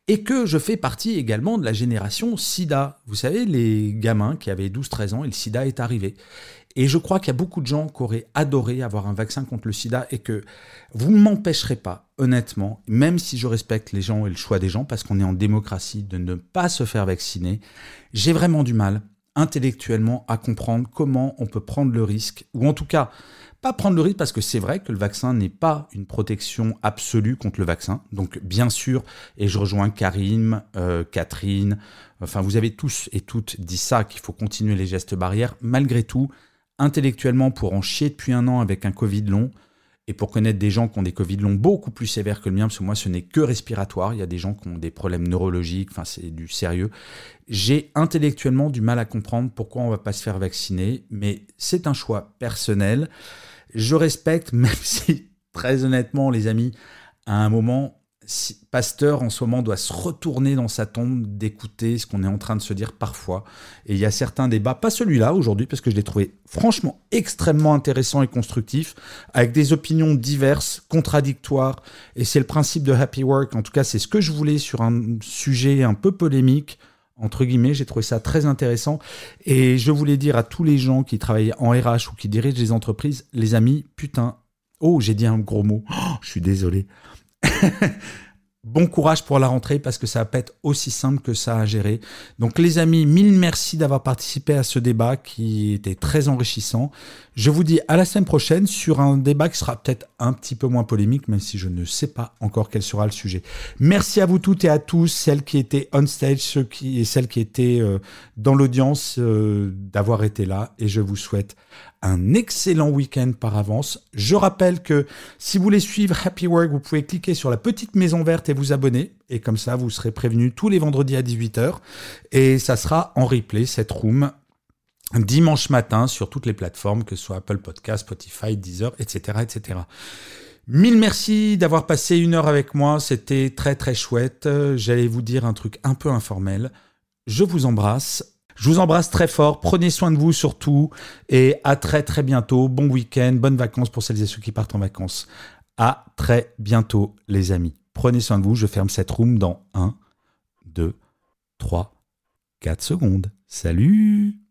et que je fais partie également de la génération SIDA. Vous savez, les gamins qui avaient 12-13 ans et le SIDA est arrivé. Et je crois qu'il y a beaucoup de gens qui auraient adoré avoir un vaccin contre le sida et que vous ne m'empêcherez pas, honnêtement, même si je respecte les gens et le choix des gens, parce qu'on est en démocratie, de ne pas se faire vacciner. J'ai vraiment du mal, intellectuellement, à comprendre comment on peut prendre le risque, ou en tout cas, pas prendre le risque parce que c'est vrai que le vaccin n'est pas une protection absolue contre le vaccin. Donc bien sûr, et je rejoins Karim, euh, Catherine, enfin vous avez tous et toutes dit ça, qu'il faut continuer les gestes barrières. Malgré tout, intellectuellement pour en chier depuis un an avec un Covid long, et pour connaître des gens qui ont des Covid longs beaucoup plus sévères que le mien, parce que moi, ce n'est que respiratoire. Il y a des gens qui ont des problèmes neurologiques, enfin, c'est du sérieux. J'ai intellectuellement du mal à comprendre pourquoi on ne va pas se faire vacciner, mais c'est un choix personnel. Je respecte, même si, très honnêtement, les amis, à un moment, Pasteur en ce moment doit se retourner dans sa tombe d'écouter ce qu'on est en train de se dire parfois. Et il y a certains débats, pas celui-là aujourd'hui, parce que je l'ai trouvé franchement extrêmement intéressant et constructif, avec des opinions diverses, contradictoires. Et c'est le principe de Happy Work. En tout cas, c'est ce que je voulais sur un sujet un peu polémique entre guillemets, j'ai trouvé ça très intéressant. Et je voulais dire à tous les gens qui travaillent en RH ou qui dirigent des entreprises, les amis, putain, oh, j'ai dit un gros mot, oh, je suis désolé. bon courage pour la rentrée parce que ça va pas être aussi simple que ça à gérer. Donc les amis, mille merci d'avoir participé à ce débat qui était très enrichissant. Je vous dis à la semaine prochaine sur un débat qui sera peut-être un petit peu moins polémique, même si je ne sais pas encore quel sera le sujet. Merci à vous toutes et à tous, celles qui étaient on stage, ceux qui et celles qui étaient euh, dans l'audience, euh, d'avoir été là. Et je vous souhaite un excellent week-end par avance. Je rappelle que si vous voulez suivre Happy Work, vous pouvez cliquer sur la petite maison verte et vous abonner. Et comme ça, vous serez prévenu tous les vendredis à 18h. Et ça sera en replay, cette room, dimanche matin sur toutes les plateformes, que ce soit Apple Podcast, Spotify, Deezer, etc. etc. Mille merci d'avoir passé une heure avec moi. C'était très très chouette. J'allais vous dire un truc un peu informel. Je vous embrasse. Je vous embrasse très fort. Prenez soin de vous surtout. Et à très très bientôt. Bon week-end, bonnes vacances pour celles et ceux qui partent en vacances. À très bientôt, les amis. Prenez soin de vous. Je ferme cette room dans 1, 2, 3, 4 secondes. Salut